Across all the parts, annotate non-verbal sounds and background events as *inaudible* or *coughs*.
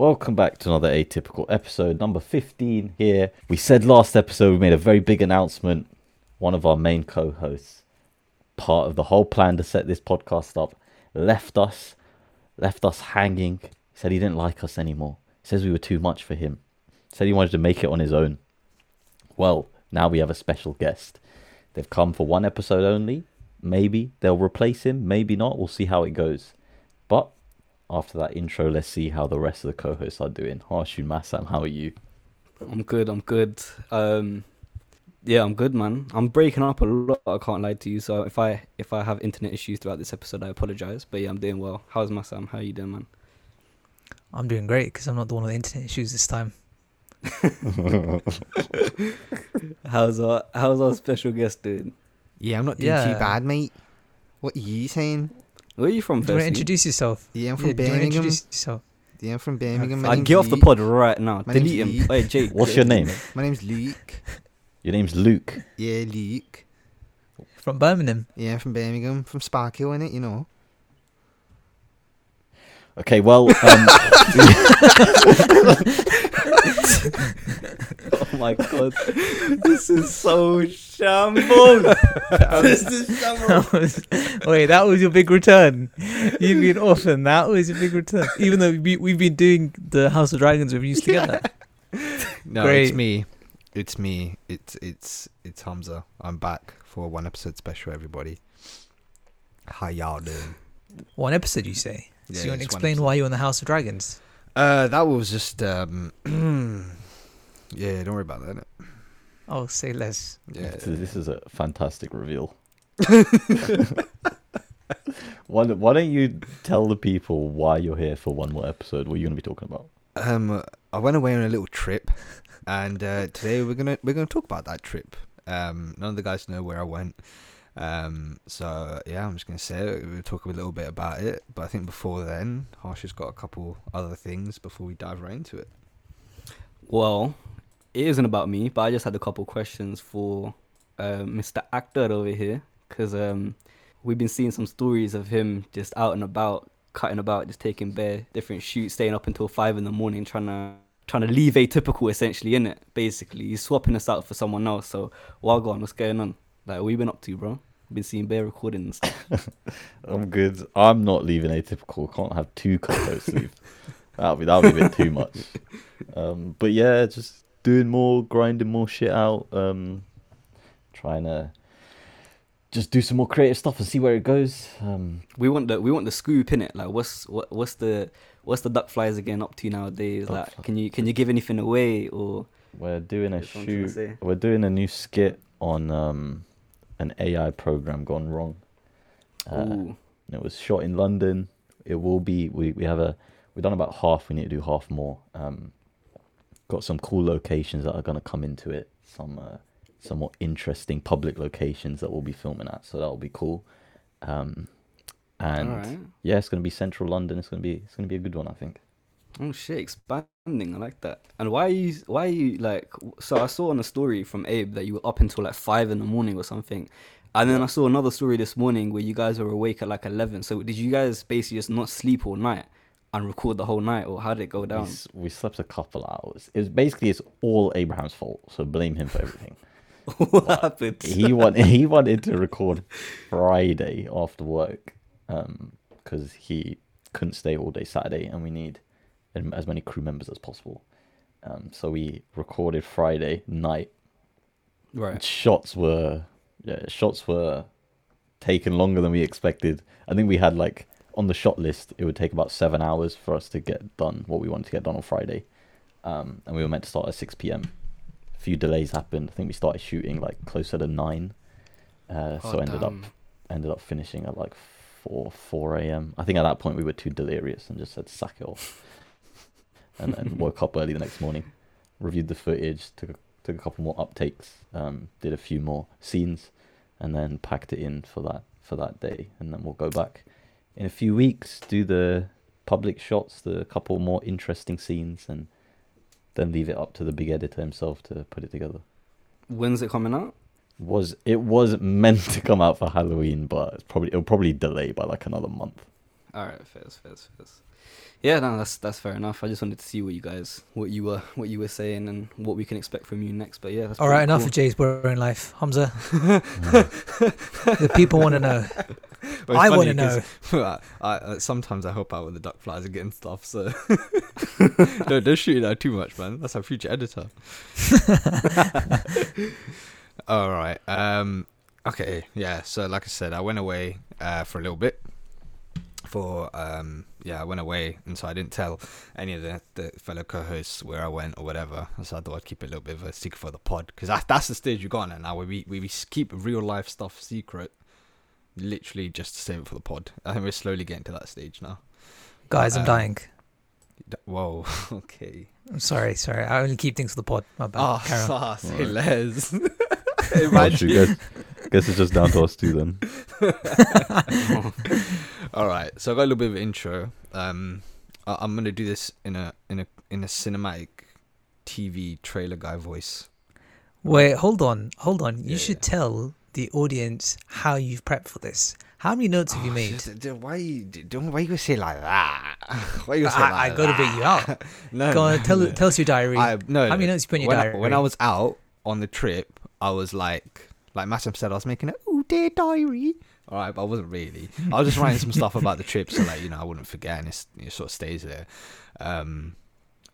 Welcome back to another atypical episode, number 15 here. We said last episode we made a very big announcement. One of our main co hosts, part of the whole plan to set this podcast up, left us, left us hanging. Said he didn't like us anymore. Says we were too much for him. Said he wanted to make it on his own. Well, now we have a special guest. They've come for one episode only. Maybe they'll replace him, maybe not. We'll see how it goes. But after that intro, let's see how the rest of the co-hosts are doing. Harshu Massam, how are you? I'm good. I'm good. Um, yeah, I'm good, man. I'm breaking up a lot. I can't lie to you. So if I if I have internet issues throughout this episode, I apologize. But yeah, I'm doing well. How's my Sam? How are you doing, man? I'm doing great because I'm not the one with the internet issues this time. *laughs* How's our How's our special guest doing? Yeah, I'm not doing Yeah. too bad, mate. What are you saying? Where are you from, Do you want to introduce yourself? Yeah, I'm from Yeah, do you wanna Birmingham. introduce yourself? Yeah, I'm from Birmingham. I get off the pod right now. My Delete him. Hey, Jake. What's your name? My name's Luke. Your name's Luke. Yeah, Luke. From Birmingham. Yeah, from Birmingham. From Sparkhill, innit? You know. Okay, well, um, *laughs* *laughs* *laughs* *laughs* Oh my god, this is so shambles. this is shambles. That was- Wait, that was your big return. You've been off, and that was your big return. Even though we, we've been doing the House of Dragons reviews together. *laughs* No, Great. it's me. It's me. It's it's it's Hamza. I'm back for one episode special, everybody. How y'all doing? One episode, you say? Yeah, so you want to it's one explain episode. why you're in the House of Dragons? Uh, that was just um. *clears throat* yeah, don't worry about that. innit? Oh, say less. Yeah. this is- this is a fantastic reveal. *laughs* why, don't- why don't you tell the people why you're here for one more episode? What are you going to be talking about? Um, I went away on a little trip, and uh, today we're gonna we're gonna talk about that trip. Um, none of the guys know where I went. Um, so yeah, I'm just gonna say it. We'll talk a little bit about it. But I think before then, Harsh has got a couple other things before we dive right into it. Well, it isn't about me, but I just had a couple questions for uh, Mr. Actor over here because um, we've been seeing some stories of him just out and about, cutting about, just taking bare different shoots, staying up until five in the morning, trying to trying to leave atypical essentially in it. Basically, he's swapping us out for someone else. So, Wagwan, what's going on? Like, what you been up to, bro? Been seeing bare recordings. *laughs* I'm good. I'm not leaving atypical. Can't have two co-hosts leave. *laughs* That'll be that'll be a bit too much. Um, but yeah, just doing more, grinding more shit out. Um, trying to just do some more creative stuff and see where it goes. Um, we want the we want the scoop in it. Like, what's what, what's the what's the duck flies again up to nowadays? Like, can you can you give anything away or? we're doing a That's what I'm trying to shoot. We're doing a new skit on um, an AI program gone wrong. Uh, It was shot in London. It will be. We, we have a. We've done about half. We need to do half more. Um, got some cool locations that are going to come into it. Some uh, some more interesting public locations that we'll be filming at. So that'll be cool. Um, and Alright. yeah, it's going to be central London. It's going to be. It's going to be a good one. I think. Oh shit, I like that. And why are you why are you like so I saw on a story from Abe that you were up until like five in the morning or something. And then I saw another story this morning where you guys were awake at like eleven. So did you guys basically just not sleep all night and record the whole night or how did it go down? s- we slept a couple hours. It was basically it's all Abraham's fault. So blame him for everything. *laughs* what happened? he wanted he wanted to record Friday after work um, because he couldn't stay all day Saturday, and we need um, as many crew members as possible. Um, so we recorded Friday night. Right. Shots were yeah, shots were taken longer than we expected. I think we had like on the shot list, it would take about seven hours for us to get done what we wanted to get done on Friday, um, and we were meant to start at six p.m. A few delays happened. I think we started shooting like closer to nine, uh, so Oh, ended up ended up finishing at like four four a.m. I think at that point we were too delirious and just said sack it off, and then woke up early the next morning, reviewed the footage, took a, took a couple more uptakes, um, did a few more scenes, and then packed it in for that for that day, and then we'll go back in a few weeks, do the public shots, the couple more interesting scenes, and then leave it up to the big editor himself to put it together. When's it coming out? Was it was meant to come out for Halloween, but it's probably it'll probably delay by like another month. All right, fairs, fairs, fairs. Yeah, no, that's that's fair enough. I just wanted to see what you guys, what you were, what you were saying, and what we can expect from you next. But yeah, that's All right, pretty enough cool. of Jay's boring life, Hamza. *laughs* the people want to know. *laughs* Well, I want to know. *laughs* I, I, sometimes I help out with the duck flies and getting stuff, so don't, don't shoot it out too much, man. That's our future editor. All right. Um. Okay. Yeah. So, like I said, I went away uh, for a little bit. For um. Yeah, I went away, and so I didn't tell any of the, the fellow co-hosts where I went or whatever. So I thought I'd keep it a little bit of a secret for the pod because that, that's the stage you got on now, where we, we we keep real life stuff secret, literally just to save it for the pod. I think we're slowly getting to that stage now. Guys, I'm Um, dying. Whoa. *laughs* Okay. I'm sorry, sorry. I only keep things for the pod. My bad. Oh, Carry on. sauce, Alright. Les. Imagine. shoot, guess, guess it's just down to us two then. *laughs* *laughs* All right, so I got a little bit of an intro. Um, I- I'm gonna do this in a in a in a cinematic TV trailer guy voice. Wait, hold on, hold on. You Yeah, should tell the audience how you've prepped for this. How many notes have you Oh, made? shit, d- Why you d- don't why you gonna say like that? *laughs* Why you gonna say I, I like got to that? bait you out. No, Go on, no, tell no. tell us your diary. I no. How many no. notes you put in your when diary? I, when I was out on the trip, I was like, like Massam said, I was making a oh dear diary. All right, but I wasn't really. I was just writing some stuff about the trip, so like you know I wouldn't forget, and it sort of stays there. Um,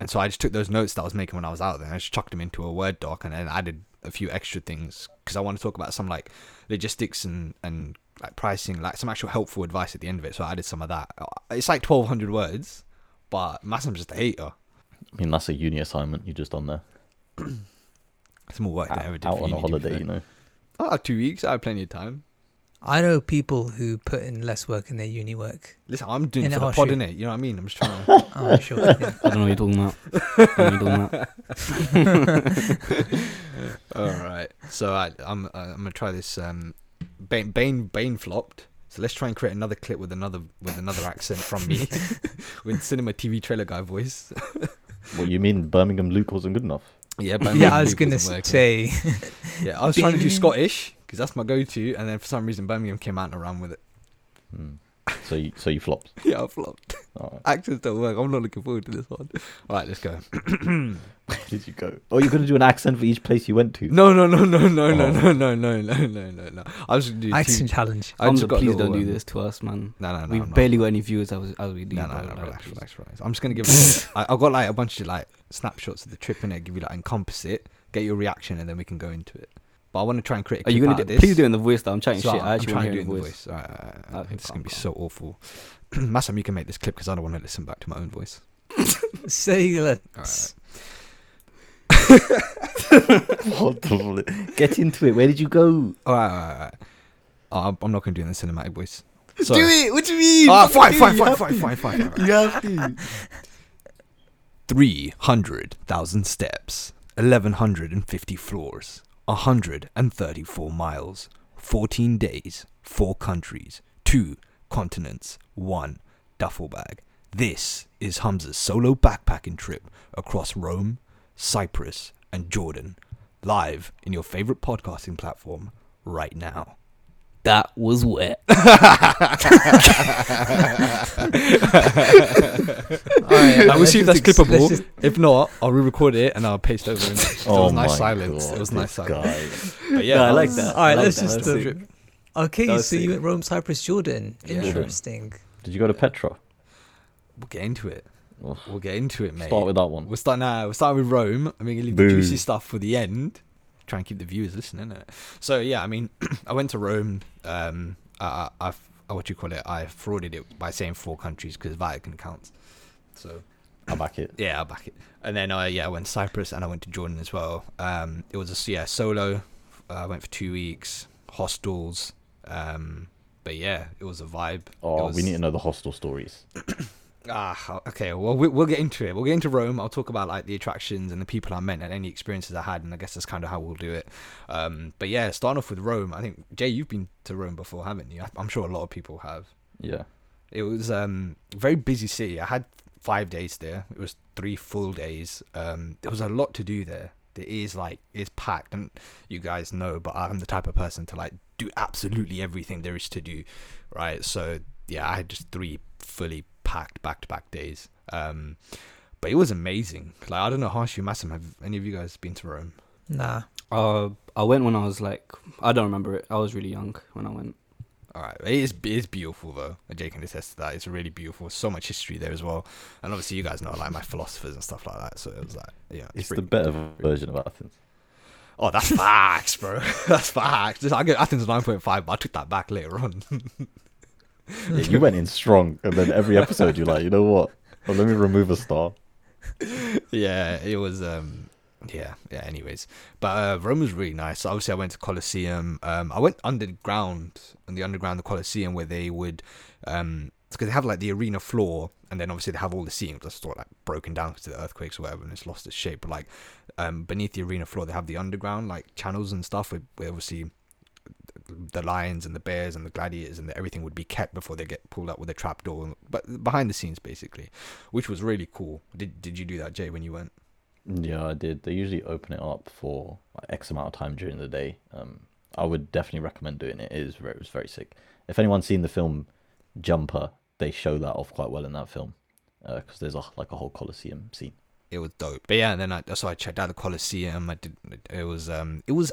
and so I just took those notes that I was making when I was out there, and I just chucked them into a Word doc, and then added a few extra things because I want to talk about some like logistics and and like pricing, like some actual helpful advice at the end of it. So I added some of that. It's like twelve hundred words, but Massam's just a hater. I mean, that's a uni assignment you just done there. *clears throat* It's more work than I ever did out on a uni, be holiday, you know. Oh, two weeks. I have plenty of time. I know people who put in less work in their uni work. Listen, I'm doing In it it, for the pod, shoot. innit? You know what I mean? I'm just trying to. *laughs* Oh, I'm sure. yeah. I don't know what you're talking about. I don't know what you're talking about. *laughs* All right. So I, I'm uh, I'm gonna try this. Um, Bane Bane Bane flopped. So let's try and create another clip with another with another accent from me, *laughs* with cinema TV trailer guy voice. What you mean Birmingham Luke wasn't good enough? Yeah, Bane yeah, I was Luke gonna say. Yeah, I was trying to do Scottish because that's my go-to, and then for some reason Birmingham came out and ran with it. Hmm. So you so you flopped. Yeah, I flopped. Alright. Accents don't work. I'm not looking forward to this one. All right, let's go. Where did you go? Oh, you're gonna do an accent for each place you went to. No, no, no, no, no, no, Oh. no, no, no, no, no, no, no. I was gonna do two- Accent challenge. I just got please little, don't do um, this to us, man. No, no, no. We've I'm not. barely got any viewers as, as we do. No, no, bro. no, Like, relax, relax, relax. I'm just gonna give. I, I've got like a bunch of like snapshots of the trip in it. Give you like encompass it, get your reaction, and then we can go into it. But I want to try and create. A Are you gonna do, this. please do it in the voice though? I'm chatting So shit. I'm I actually want trying to to do the it in the voice. voice. Alright, alright, alright. Okay, This is gonna be so awful. *clears throat* Massam, you can make this clip because I don't want to listen back to my own voice. *laughs* Say Alright. let's. *laughs* What the fuck? Get into it. Where did you go? Alright, alright, alright. Oh, I'm- I'm not gonna do it in the cinematic voice. So, it. What do you mean? Ah, fine, fine, fine, fine, fine, fine, fine. to. You have to. Three hundred thousand steps, eleven hundred and fifty floors, hundred and thirty-four miles, fourteen days, four countries, two continents, one duffel bag. This is Hamza's solo backpacking trip across Rome, Cyprus, and Jordan, live in your favorite podcasting platform right now. That was wet. *laughs* Alright, I will see if that's let's just- clippable. just- If not, I'll re-record it and I'll paste over. And it oh was nice my silence. God, it was nice silence. guy. But yeah, No, I like that. All right, like let's that. just. That's um, okay, That was so you sick. went Rome, Cyprus, Jordan. Yeah. Interesting. Did you go to Petra? We'll get into it. We'll get into it, mate. Start with that one. We'll start now. We'll start with Rome. I mean, leave the juicy stuff for the end. Try and keep the viewers listening. Innit? So yeah, I mean, *clears throat* I went to Rome. Um, I, I, uh, what do you call it? I frauded it by saying four countries because Vatican counts. So I back it. yeah, I'll back it. And then I yeah, I went to Cyprus and I went to Jordan as well. Um, it was a yeah solo. Uh, I went for two weeks. Hostels. Um, but yeah, it was a vibe. Oh, was- we need to know the hostel stories. *clears throat* Ah, okay. Well, we, we'll get into it. We'll get into Rome. I'll talk about like the attractions and the people I met and any experiences I had, and I guess that's kind of how we'll do it. Um, but yeah, starting off with Rome. I think Jay, you've been to Rome before, haven't you? I'm sure a lot of people have. Yeah. It was um a very busy city. I had five days there. It was three full days. Um, there was a lot to do there. There is like it's packed, and you guys know, but I'm the type of person to like do absolutely everything there is to do, right? So yeah, I had just three fully packed back to back days. Um, but it was amazing. Like I don't know, Harshu Massam, have any of you guys been to Rome? Nah. Uh, I went when I was like, I don't remember it. I was really young when I went. All right, it is it is beautiful though. Jake can attest to that. It's really beautiful. So much history there as well, and obviously you guys know like my philosophers and stuff like that. So it was like, yeah, It's pretty- the better version of Athens. Oh, that's *laughs* facts, bro. *laughs* that's facts. I get Athens nine point five, but I took that back later on. *laughs* Yeah, you went in strong, and then every episode you're like, you know what? Well, let me remove a star. yeah, it was. um Yeah, yeah. Anyways, but uh, Rome was really nice. So obviously, I went to Colosseum. Um, I went underground in the underground, the Colosseum, where they would, um, because they have like the arena floor, and then obviously they have all the seams that's sort of like broken down because of the earthquakes or whatever, and it's lost its shape. But like, um, beneath the arena floor, they have the underground like channels and stuff, where, where obviously the lions and the bears and the gladiators and everything would be kept before they get pulled out with a trapdoor, but behind the scenes basically, which was really cool. Did Did you do that, Jay, when you went? Yeah, I did. They usually open it up for like, X amount of time during the day. Um, I would definitely recommend doing it. It is very, it was very sick. If anyone's seen the film Jumper, they show that off quite well in that film because there's a like a whole Colosseum scene. it was dope. But yeah, and then I so I checked out the Colosseum. I did. It was um. It was.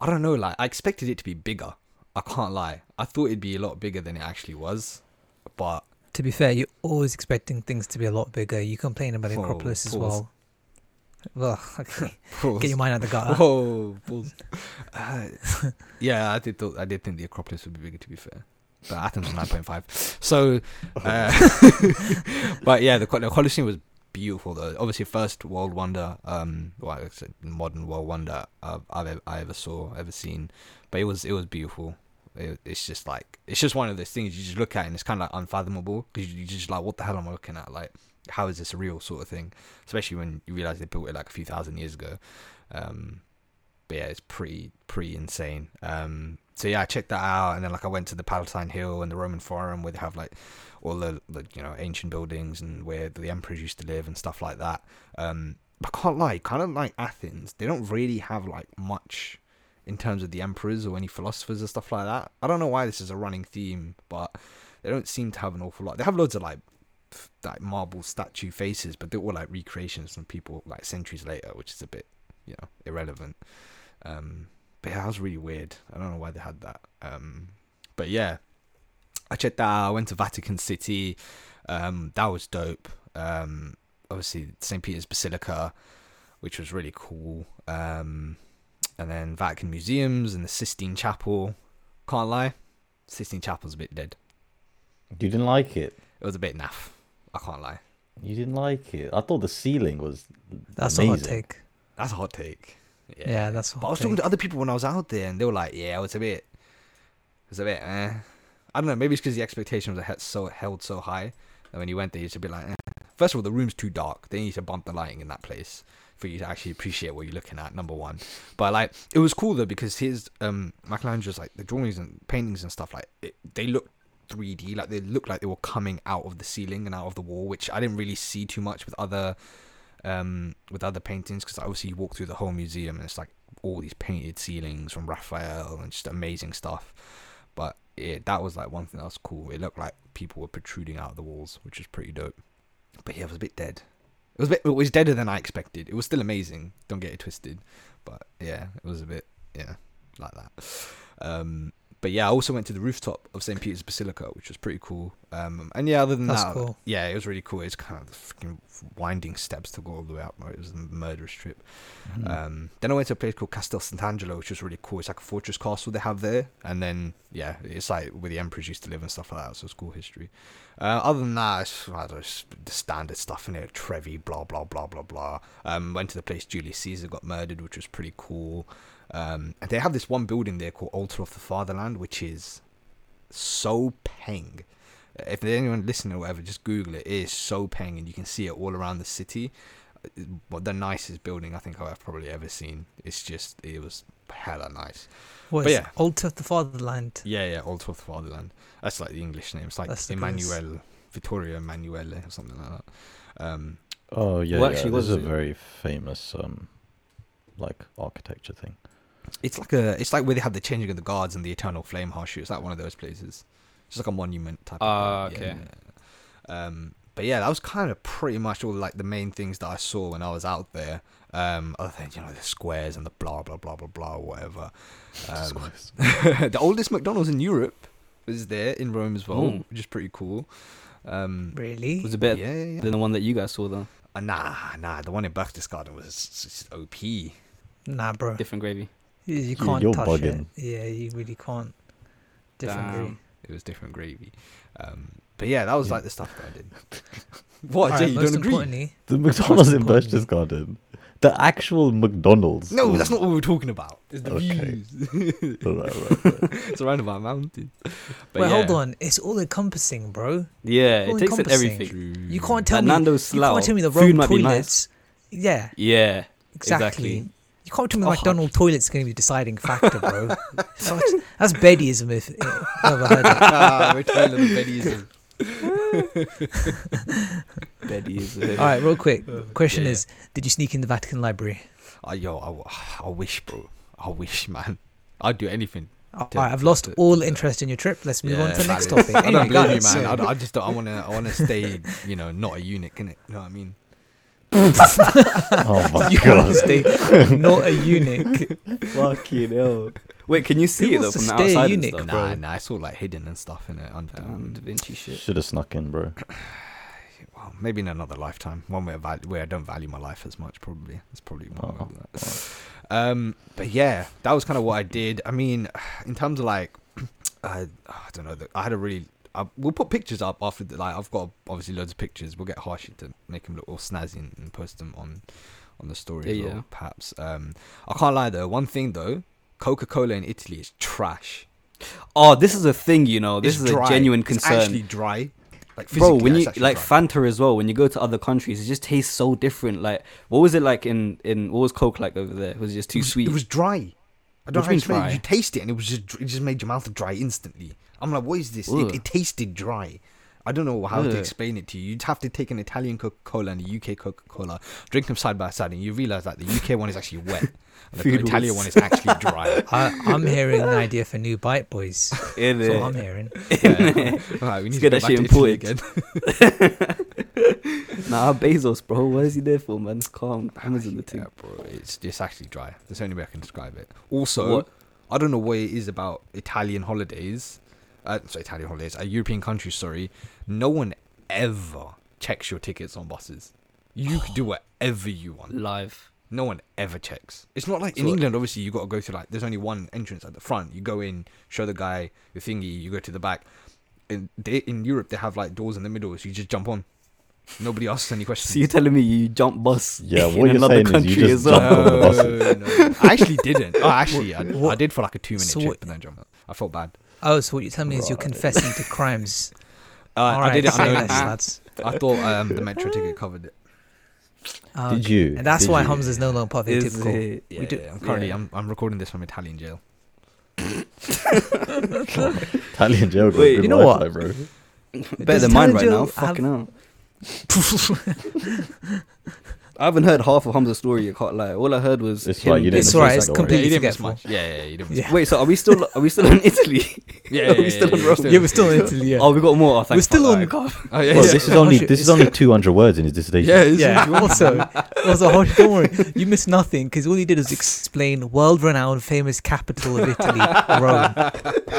I don't know. Like I expected it to be bigger. I can't lie. I thought it'd be a lot bigger than it actually was. But To be fair, you're always expecting things to be a lot bigger. You complain about the Acropolis as well. Well, *laughs* okay. Get your mind out of the gutter. Whoa. Uh, yeah, I did. Thought, I did think the Acropolis would be bigger. To be fair. But Athens was nine point five. So, uh, *laughs* but yeah, the, the Colosseum was beautiful though. Obviously, first world wonder, um, well, like I said, modern world wonder uh, I've ever, I ever saw, ever seen. But it was it was beautiful. It, it's just like it's just one of those things you just look at and it's kind of like unfathomable because you, just like what the hell am I looking at? Like, how is this a real sort of thing? Especially when you realize they built it like a few thousand years ago. Um, yeah, it's pretty pretty insane. Um, so yeah, I checked that out, and then like I went to the Palatine Hill and the Roman Forum where they have like all the, the you know ancient buildings and where the emperors used to live and stuff like that. Um, I can't lie, kind of like Athens, they don't really have like much in terms of the emperors or any philosophers or stuff like that. I don't know why this is a running theme, but they don't seem to have an awful lot. They have loads of like like marble statue faces, but they're all like recreations from people like centuries later, which is a bit you know irrelevant. Um, but yeah, that was really weird. I don't know why they had that. Um, but yeah, I checked that out. I went to Vatican City. Um, that was dope. Um, obviously, St. Peter's Basilica, which was really cool. Um, and then Vatican Museums and the Sistine Chapel. Can't lie, Sistine Chapel's a bit dead. You didn't like it. It was a bit naff. I can't lie. You didn't like it. I thought the ceiling was That's amazing. a hot take. That's a hot take. Yeah, that's a But I was talking to other people when I was out there, and they were like, "Yeah, it was a bit, it was a bit." Eh. I don't know. Maybe it's because the expectations were he- so held so high that when you went there, you should be like, eh. First of all, the room's too dark. They need to bump the lighting in that place for you to actually appreciate what you're looking at. Number one, but like it was cool though because his um Michelangelo's like the drawings and paintings and stuff like it, they look 3D. Like they looked like they were coming out of the ceiling and out of the wall, which I didn't really see too much with other um with other paintings because obviously you walk through the whole museum and it's like all these painted ceilings from Raphael and just amazing stuff. But yeah, that was like one thing that was cool. It looked like people were protruding out of the walls, which was pretty dope. But yeah, it was a bit dead. It was bit, it was deader than I expected. It was still amazing. Don't get it twisted. But yeah, it was a bit yeah like that. Um, but yeah, I also went to the rooftop of St. Peter's Basilica, which was pretty cool. Um, and yeah, other than That's that, cool. yeah, it was really cool. It's kind of freaking winding steps to go all the way up. It was a murderous trip. Hmm. Um, then I went to a place called Castel Sant'Angelo, which was really cool. It's like a fortress castle they have there, and then yeah, it's like where the emperors used to live and stuff like that. So it's cool history. Uh, other than that, it's, I it's the standard stuff in there, Trevi, blah blah blah blah blah. Um, went to the place Julius Caesar got murdered, which was pretty cool. Um, and they have this one building there called Altar of the Fatherland, which is so peng. If there's anyone listening or whatever, just Google it. It is so peng, and you can see it all around the city. Well, the nicest building I think I've probably ever seen. It's just it was hella nice. What But yeah. Altar of the Fatherland? Yeah, yeah, Altar of the Fatherland. That's like the English name. It's like That's the Emmanuel Vittorio Emanuele or something like that. Um, Oh yeah, Well, yeah. actually, this is a it- very famous um, like architecture thing. It's like a it's like where they have the changing of the guards and the eternal flame harsh. It's like one of those places. just like a monument type. Ah, of thing. okay. Yeah, yeah. Um, but yeah, that was kind of pretty much all like the main things that I saw when I was out there. Um, other than you know the squares and the blah blah blah blah blah whatever. *laughs* Um, *laughs* the oldest McDonald's in Europe was there in Rome as well, Oh. which is pretty cool. Um, Really? Was it better yeah, yeah, yeah. than the one that you guys saw though? Uh, nah, nah, the one in Berchtesgaden was just OP. Nah, bro. Different gravy. You, you You- can't you're touch bugging. it. Yeah, you really can't. Different Damn. gravy. It was different gravy. Um, but yeah, that was Yeah. like the stuff that I did. *laughs* what, Alright, Jay, you most don't agree? importantly, The McDonald's in importantly- Berchtesgaden. The actual McDonald's. No, was- that's not what we were talking about. It's the Okay. views. Right, right, right. *laughs* it's around about a mountain. But wait, yeah. hold on. It's all encompassing, bro. Yeah, All it takes in everything. You can't tell At me. Nando's you can't tell me the food Rome might be nice. toilets. Yeah, Yeah, exactly. Exactly. You can't tell me Oh. McDonald's toilets going to be the deciding factor, bro. *laughs* That's, that's Beddyism if if I've ever heard it. ah, we're trying to Betty's. Betty is. Uh, All right, real quick. Question yeah. is, did you sneak in the Vatican Library? Oh, yo, I, w- I wish, bro. I wish, man. I'd do anything. All To- right, I've to- lost to- all to- interest in your trip. Let's move on to the next valid. topic. I don't Anyway, blame you, man. so- I, I just don't. I want to. I want to stay. You know, not a eunuch, innit? You know what I mean? *laughs* Oh my you god. want to stay not a eunuch. *laughs* Fucking hell. Wait, can you see Who it though wants from to the stay outside and eunuch, stuff? bro? Nah, nah. It's all like hidden and stuff in it. Um, Da Vinci shit. Should have snuck in, bro. *sighs* well, maybe in another lifetime, one where, val- where I don't value my life as much. Probably that's probably one. Oh, way of that. Um, but yeah, that was kind of what I did. I mean, *sighs* in terms of like, *clears throat* I, I don't know. I had a really. I, we'll put pictures up after the, like I've got obviously loads of pictures. We'll get Harshi to make them look all snazzy and, and post them on on the story. as well, yeah. perhaps. Um, I can't lie though. One thing though, Coca Cola in Italy is trash. Oh, this is a thing, you know. This It's is dry. a genuine It's concern. actually dry. Like Bro, when you like dry. Fanta as well, when you go to other countries, it just tastes so different. Like, what was it like in in what was Coke like over there? Was it just too it was, sweet? It was dry. I don't know how you to explain it. You taste it and it was just it just made your mouth dry instantly. I'm like, what is this? It, it tasted dry. I don't know how to explain it to you. You'd have to take an Italian Coca Cola and a UK Coca Cola, drink them side by side, and you realize that the UK one is actually wet, *laughs* and the Food Italian one is actually dry. *laughs* I, I'm hearing an idea for new bite boys. in That's what it. I'm hearing. *laughs* Yeah. Alright, we need to Let's get that back shit to Italy imported. again. Nah, Bezos, bro. What is he there for, man? Calm. Ah, Amazon the thing. Yeah, bro, it's just actually dry. That's the only way I can describe it. Also, What? I don't know what it is about Italian holidays. Uh, sorry, Italian holidays. Uh, European countries. Sorry, no one ever checks your tickets on buses. You can do whatever you want. Live. No one ever checks. It's not like in So- England. Obviously, you got to go through like there's only one entrance at the front. You go in, show the guy your thingy. You go to the back. In they, in Europe, they have like doors in the middle, so you just jump on. Nobody asks any questions. So you're telling me you jump bus Yeah, *laughs* in what you're another saying is you country just as well? jump on the No, buses. no, I actually didn't. Oh, actually, I, *laughs* I What- did for like a two minute so trip what- and then jumped. I felt bad. Oh, so what you're telling me is you're Right. confessing to crimes. *laughs* Uh, All I right, did it say unknowingly. less, lads. I thought um, the metro ticket covered it. Oh, Did okay. you? And that's Did why you? Hamza's no longer part of the Is typical. it- Yeah, We do- yeah, I'm currently yeah. I'm, I'm recording this from Italian jail. *laughs* Italian jail got Wait, good you know Wi-Fi, what? bro. Better Does than mine right now. jail have- Fucking hell. *laughs* I haven't heard half of Hamza's story. I can't lie. All I heard was It's him right, you didn't It's miss alright, that it's story. completely yeah, you didn't miss forgetful. much. Yeah, yeah, you didn't miss Yeah. much. Wait, so are we still are we still in *laughs* Italy? Yeah, are yeah, we still yeah, on yeah, road? Yeah, we're still in Italy. Yeah. Oh, we got more. Oh, we're still fuck. on. Alright. Oh, yeah, Well, yeah. Oh, this is only this is only 200 words in his dissertation. Yeah, it's- Yeah. also, also, Harsh, don't worry. You missed nothing because all he did was explain world-renowned, famous capital of Italy, Rome.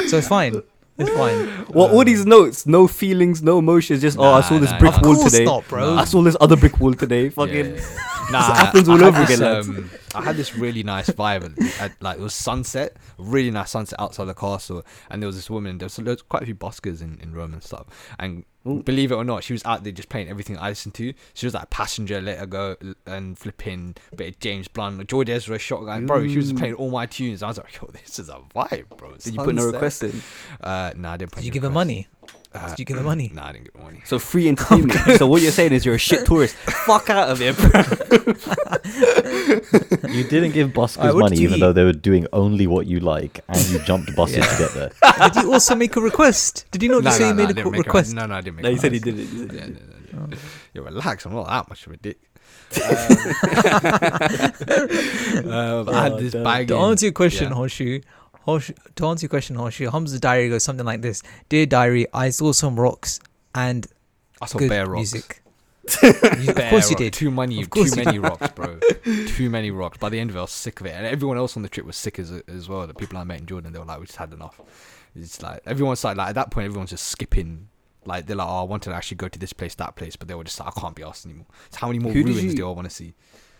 So it's fine. It's fine. Well, all these notes, no feelings, no emotions. Just oh, I saw Nah, this nah, brick. Of wall course today. not, bro. I saw this other brick wall today. Fucking. *laughs* Yeah. Nah, happens all I had over again, lads. um, I had this really nice vibe. At, at, like it was sunset, really nice sunset outside the castle, and there was this woman. There was, there was quite a few buskers in, in Rome and stuff. And Ooh. believe it or not, she was out there just playing everything I listened to. She was like passenger, let her go, and flipping bit of James Blunt, George Ezra, shotgun, bro. She was playing all my tunes. I was like, yo, this is a vibe, bro. Did you put no Sunset. request in? Uh, nah, I didn't. Put Did you any give her money? Uh, Did you give her money? Nah, I didn't give her money. So free entertainment. *laughs* so what you're saying is you're a shit *laughs* tourist. Fuck out of here, bro. You didn't give buskers Alright, what money did you even eat? though they were doing only what you like and you jumped buses Yeah. to get there. *laughs* Did you also make a request? Did you not No, just say no, you no, I made a didn't qu- make a- request? No, no, I didn't make No, you said he did it. You said he Yeah, did it. yeah, relax. I'm not that much of a dick. Um, um, I had Oh, this damn. bag. To in- answer your question, yeah. Hoshu, Hosh, to answer your question, Hoshi, Hamza's diary goes something like this: Dear diary, I saw some rocks and I saw good bear rocks. music. *laughs* You- of Bear course you did. Too many, Of course too you many rocks, bro. *laughs* too many rocks. By the end of it, I was sick of it, and everyone else on the trip was sick as as well. The people I met in Jordan, they were like, "We just had enough." It's like everyone's like, like at that point, everyone's just skipping. Like they're like, "Oh, I wanted to actually go to this place, that place," but they were just like, "I can't be asked anymore." It's how many more Who did ruins you- do I want to see?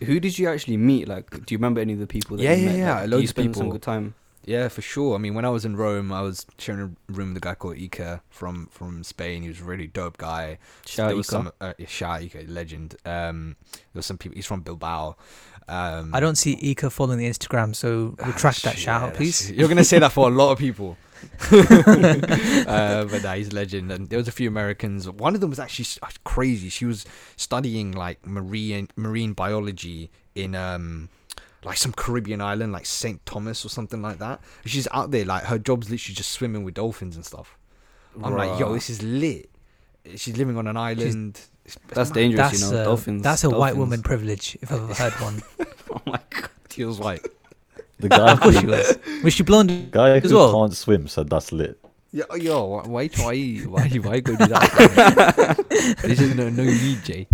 Who did you actually meet? Like, do you remember any of the people? That Yeah, you yeah, met? yeah, Like, did loads you of spend some people. good time. Yeah, for sure. I mean, when I was in Rome, I was sharing a room with a guy called Ika from from Spain. He was a really dope guy. Shout there out was some uh, shout legend. Um, there was some people. He's from Bilbao. Um, I don't see Ika following the Instagram, so Ah, retract that shout out, please. You're gonna say that for a lot of people. *laughs* uh, but nah, he's a legend. And there was a few Americans. One of them was actually uh, crazy. She was studying like marine marine biology in um like some Caribbean island, like Saint Thomas or something like that. And she's out there, like her job's literally just swimming with dolphins and stuff. I'm like, yo, this is lit. She's living on an island. It's- it's That's mad. dangerous, That's you know. uh, dolphins. that's a white woman privilege if I've ever heard *laughs* one. Oh my god. Feels like *laughs* The guy, of course she who, was. Was she blonde? guy As who well. can't swim said that's lit. Yo, yo, why, why try? *laughs* Why, why go do that? this is no, no need, Jay.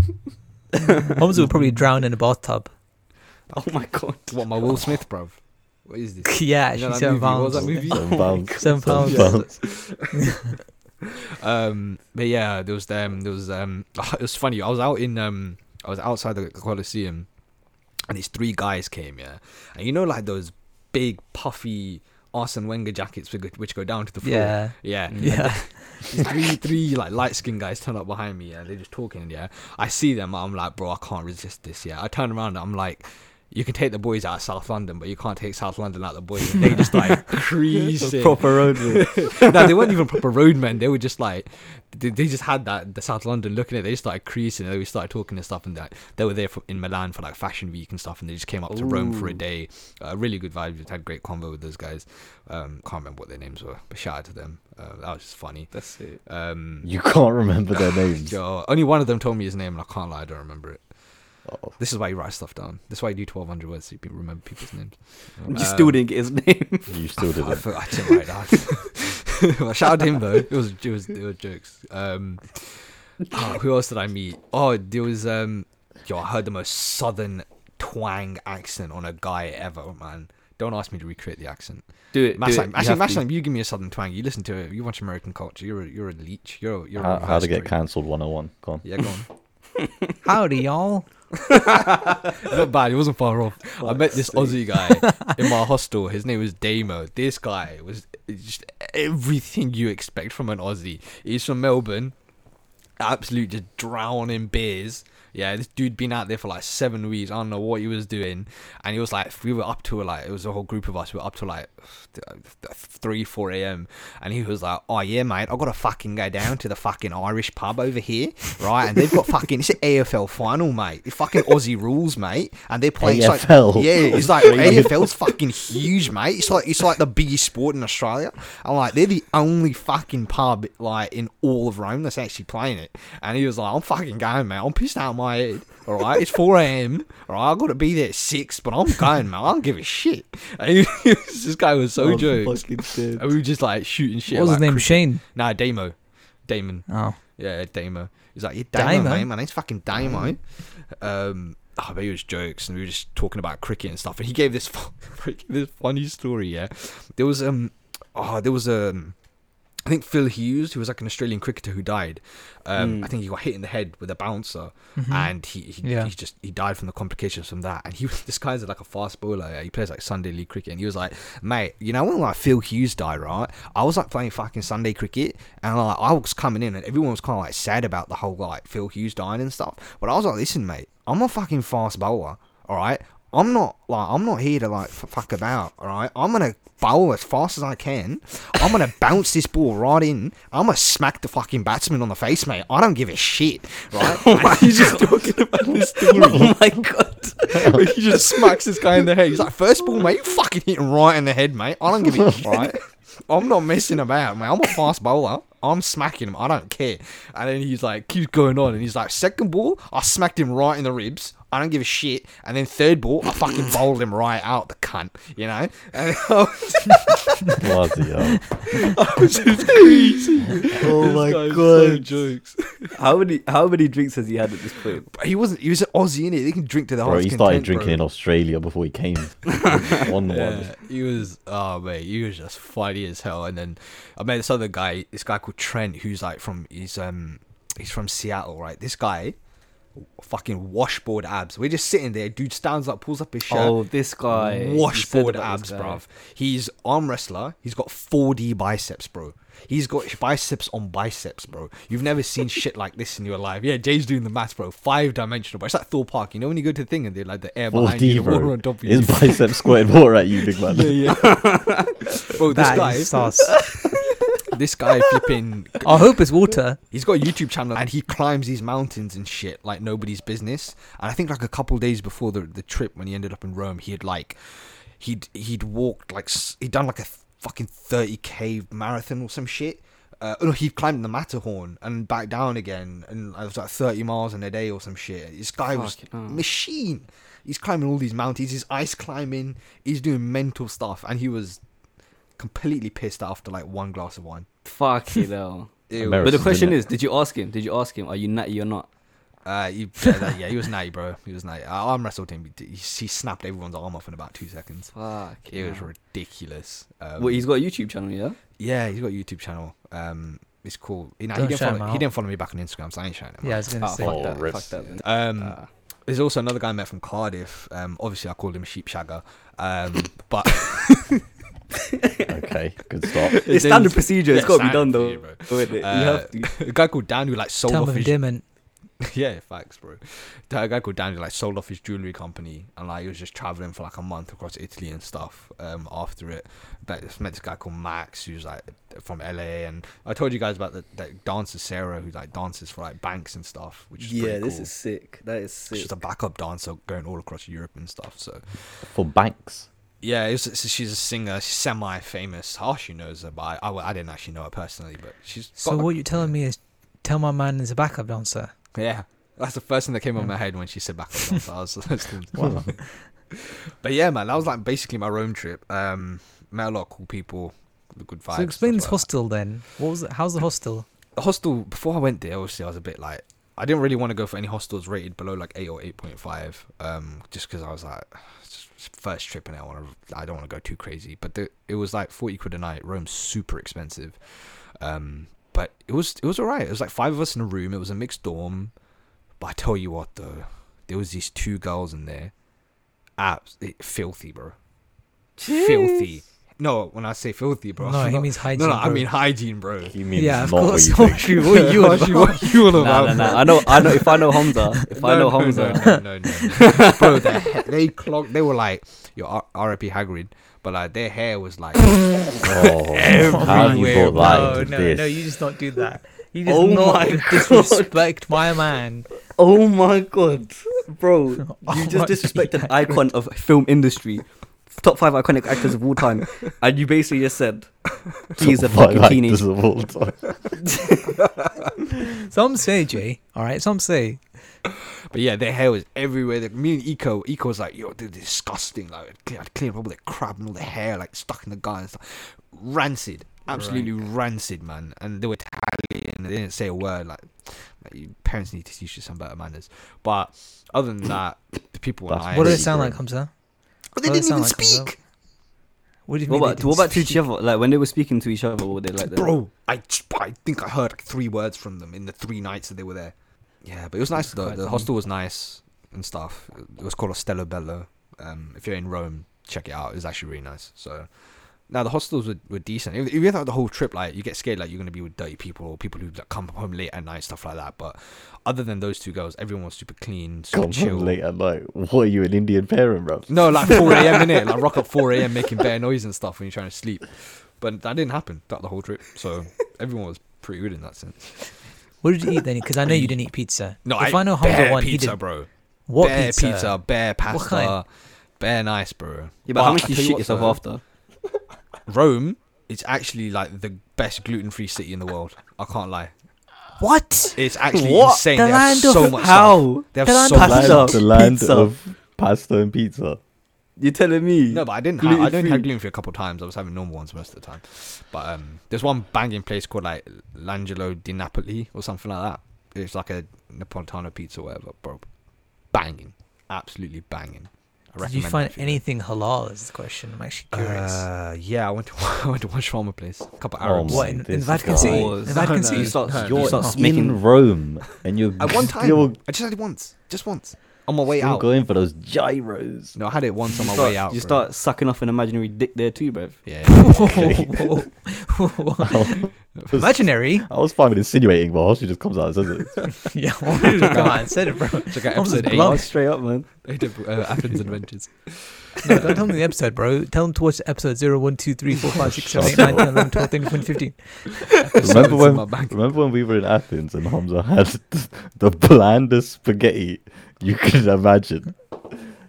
Holmes would probably drown in a bathtub. *laughs* Oh my god. What my Will Smith, bruv? What is this? *laughs* yeah, You know she's that seven movie? What was pounds. that movie? Seven pounds. Seven pounds. pounds. *laughs* Um, but yeah, there was them. There was um, it was funny. I was out in um, I was outside the Coliseum, and these three guys came. Yeah, and you know like those big puffy Arsene Wenger jackets which go- down to the floor. Yeah. yeah, Yeah. These three three like light skinned guys turn up behind me. Yeah, they're just talking. Yeah, I see them. I'm like, bro, I can't resist this. Yeah, I turn around. And I'm like. You can take the boys out of South London, but you can't take South London out of the boys. And they just like *laughs* creasing. Proper roadmen. *laughs* no, they weren't even proper roadmen. They were just like, they, they just had that the South London looking at. it. They just started creasing. And they started talking and stuff, and that they were there for, in Milan for like Fashion Week and stuff, and they just came up to Rome for a day. Uh, really good vibes. We had great convo with those guys. Um, can't remember what their names were, but shout out to them. Uh, that was just funny. That's it. Um, You can't remember their *laughs* names. yo, only one of them told me his name, and I can't lie, I don't remember it. Oh. This is why you write stuff down. This is why you do twelve hundred words so you can remember people's names. You Um, still didn't get his name. *laughs* You still I didn't. forgot to write that. *laughs* Well, Shout out to him though. It was it was it was jokes. Um, oh, who else did I meet? Oh, there was um, yo, I heard the most southern twang accent on a guy ever, man. Don't ask me to recreate the accent. Do it. do it. You actually, have to. You give me a southern twang. You listen to it. You watch American culture. You're a, you're a leech. You're a, you're a How, how to get cancelled 101. Go on. Drake. Yeah, go on. *laughs* Howdy, y'all. *laughs* Not bad. He wasn't far off. I met this Aussie guy *laughs* in my hostel. His name was Damo. This guy was just everything you expect from an Aussie. He's from Melbourne. Absolute just drowning beers. Yeah, this dude been out there for like seven weeks. I don't know what he was doing, and he was like, we were up to like it was a whole group of us. We were up to like three, four a.m. And he was like, "Oh yeah, mate, I gotta fucking go down to the fucking Irish pub over here, right? And they've got fucking it's an AFL final, mate. It's fucking Aussie rules, mate. And they're playing it's like- AFL. yeah, it's like AFL's fucking huge, mate. It's like it's like the biggest sport in Australia. I'm like, they're the only fucking pub like in all of Rome that's actually playing it. And he was like, I'm fucking going, mate. I'm pissed out my head. All right, it's 4 a.m. All right, I got to be there at six, but I'm going, man. I don't give a shit. And *laughs* he, this guy was so jokes. And we were just like shooting shit. What was his name? cricket. Shane. Nah, Damo. Damon. Oh. Yeah, Damo. He's like, yeah, Damo, Damo? mate. My name's fucking Damo. Um, oh, but it was jokes, and we were just talking about cricket and stuff. And he gave this *laughs* fu- this funny story. Yeah, there was um, oh, there was um. I think Phil Hughes, who was like an Australian cricketer who died. Um, Mm. I think he got hit in the head with a bouncer, Mhm. and he he, Yeah. he just he died from the complications from that. And he was *laughs* this guy's like a fast bowler. yeah, He plays like Sunday league cricket, and he was like, mate, you know when like Phil Hughes died, right? I was like playing fucking Sunday cricket, and like I was coming in, and everyone was kind of like sad about the whole like Phil Hughes dying and stuff. But I was like, listen, mate, I'm a fucking fast bowler, all right. I'm not like I'm not here to like f- fuck about, all right. I'm gonna bowl as fast as I can. I'm gonna *laughs* bounce this ball right in. I'm gonna smack the fucking batsman on the face, mate. I don't give a shit, right? *laughs* And he's just talking about this story. *laughs* oh my god. He just smacks this guy in the head. He's like, first ball, mate, you fucking hit him right in the head, mate. I don't give a shit, right? I'm not messing about, mate. I'm a fast bowler. I'm smacking him. I don't care. And then he's like, keeps going on, and he's like, second ball, I smacked him right in the ribs. I don't give a shit. And then third ball, I fucking bowled him right out the cunt, you know. And I was Bloody hell. *laughs* Oh my god. jokes. *laughs* How many how many drinks has he had at this point? But he wasn't. He was an Aussie in it. They can drink to the Bro, heart's he started content, drinking bro. in Australia before he came on *laughs* the one. He was. Oh mate, he was just funny as hell. And then I met this other guy, this guy called Trent, who's like from he's um he's from Seattle, right? This guy, fucking washboard abs. We're just sitting there. Dude stands up, pulls up his shirt. Oh, this guy. Washboard abs, guy. bruv. He's arm wrestler. He's got 4D biceps, bro. He's got biceps on biceps, bro. You've never seen *laughs* shit like this in your life. Yeah, Jay's doing the maths, bro. Five dimensional, bro. It's like Thorpe Park. You know when you go to the thing and they're like the air behind you, 4D, the water on top of you. His bicep squirted water at you, big man. *laughs* yeah, yeah. *laughs* bro, this That guy, is sus. This guy flipping. *laughs* I hope it's water. He's got a YouTube channel and he climbs these mountains and shit like nobody's business. And I think like a couple days before the the trip when he ended up in Rome, he had like he'd he'd walked like he'd done like a fucking 30k marathon or some shit. Uh, no, he climbed the Matterhorn and back down again, and it was like 30 miles in a day or some shit. This guy was Fucking hell. machine. He's climbing all these mountains. He's ice climbing. He's doing mental stuff, and he was completely pissed after like one glass of wine. Fuck you know. *laughs* But the question is, did you ask him? Did you ask him? Are you natty or not? Uh, he, yeah, yeah, he was natty, bro. He was natty. I arm wrestled him. He, he, he snapped everyone's arm off in about two seconds. Fuck. It was ridiculous. Um, Well, he's got a YouTube channel, yeah. yeah, he's got a YouTube channel. Um, it's cool. You know, he didn't, follow, he didn't follow me back on Instagram, so I ain't shouting him. Yeah, I was gonna Oh, say. fuck that. rip. Fuck that. Um, Ah. there's also another guy I met from Cardiff. Um, obviously I called him a sheep shagger. Um, but *laughs* *laughs* Okay, good start. *laughs* it's standard procedure. It's Yeah, got to be done though. procedure, Isn't? You Uh, have to. a guy called Dan who like sold Term off of his endearment. *laughs* yeah, facts, bro. That guy called Daniel like sold off his jewelry company and like he was just traveling for like a month across Italy and stuff. Um, after it, but I met this guy called Max who's like from LA, and I told you guys about the that dancer Sarah who like dances for like banks and stuff, which is Yeah, this cool. is sick. That is sick. She's a backup dancer going all across Europe and stuff. So For banks. Yeah, it's, it's- she's a singer, semi-famous. Harshi knows her, but I, I, I didn't actually know her personally. But she's So what you're telling me is, tell my man is a backup dancer. Yeah, that's the first thing that came on my head when she said backup dancer. I was listening *laughs* to Wow. But yeah, man, that was like basically my Rome trip. Um, met a lot of cool people, the good vibes. So explain this hostel then. What was it? How's the hostel? The hostel before I went there, obviously I was a bit like I didn't really want to go for any hostels rated below like eight or eight point five. Um, just because I was like, first trip and I want to, I don't want to go too crazy. But the, it was like forty quid a night. Rome's super expensive. Um, but it was it was alright. It was like five of us in a room. It was a mixed dorm. But I tell you what though, there was these two girls in there, abs filthy, bro, filthy. No, when I say filthy, bro, No, *laughs* he means hygiene. no, no, I bro. mean hygiene, bro. You mean yeah, of not course. *laughs* what you think. Actually, *laughs* what you on about? what you on Nah, about? nah, nah. bro? I know. I know. If I know Hamza, if I know No, no, no, no, no, no. bro, their they clogged. They were like your R- R.I.P. Hagrid, but like their hair was like Oh, how you Everywhere, brought No, no, this? no, you just don't do that. You just Oh not my God. disrespect my man. Oh my god, bro! You Oh just my disrespected God. icon of film industry, top five iconic actors of all time, *laughs* and you basically just said *laughs* he's a Top five fucking teenage. actors of all time. *laughs* Some say, Jay. All right, some say. But yeah, their hair was everywhere. The, me and Eco, Eco was like, yo, they're disgusting. Like, I'd clean, I'd clean up all the crap and all the hair, like, stuck in the guy and stuff. Rancid. Absolutely rancid, man. And they were Italian. They didn't say a word. Like, like your parents need to teach you some better manners. But other than that, the people were nice. What does it sound great. like, Hamza? But they what didn't even like, Hamza? speak. What do you What mean? they about didn't what about to each other? Like when they were speaking to each other, what were they like? that? Bro, I, I think I heard like three words from them in the three nights that they were there. Yeah, but it was nice though. The funny. hostel was nice and stuff. It was called Ostello Bello. Um, if you're in Rome, check it out. It's actually really nice. So now the hostels were, were decent. If you thought the whole trip, like you get scared, like you're gonna be with dirty people or people who like, come home late at night, stuff like that. But other than those two girls, everyone was super clean, super Come chill. home late at night. What are you, an Indian parent, bro? No, like 4 *laughs* a.m. in it, like rock up 4 a.m. making bare noise and stuff when you're trying to sleep. But that didn't happen throughout the whole trip. So everyone was pretty good in that sense. What did you eat then? Because I know you didn't eat pizza. No, if I, know Hamza bare one, he pizza, did. bro. What bare pizza? pizza, bare pasta, kind? bare nice, bro. Yeah, but how much I do you tell shit what, yourself though, after? Rome, it's actually like the best gluten-free city in the world. I can't lie. What? It's actually What? insane. The they have land so of much how? stuff. They have The land so of much pasta. stuff. the land Pizza. of pasta and pizza. You're telling me? No, but I didn't. Have, I didn't Gluten-free. have gluten free a couple of times. I was having normal ones most of the time. But um, there's one banging place called like L'Angelo di Napoli or something like that. It's like a Napolitano pizza, or whatever, bro. Banging, absolutely banging. I Did you recommend find that you anything halal? Is the question. I'm actually curious. Uh, yeah, I went to *laughs* I went to one shawarma place. A couple Oh Arabs. my what in, in Vatican. City? In Vatican No, no, City. You start, No, you no, start no. making in Rome, and you're At one *laughs* time, still, I just had it once, just once on my way still out. going for those gyros. No, I had it once on my start, way out. You bro. start sucking off an imaginary dick there too, bruv. Yeah. *laughs* *laughs* Imaginary? I was finding insinuating, but she just comes out and says it. *laughs* yeah, why did you come out and said it, bro? Check out Holmes is episode eight. blunt. straight up, man. Eight of, uh, Athens Adventures. No, don't tell them the episode, bro. Tell them to watch episode 0, 1, 2, 3, 4, 5, 6, 7, 8, 9, 10, 11, 12, 13, 14, 15. remember when? Remember when we were in Athens and Hamza had the blandest spaghetti you can imagine.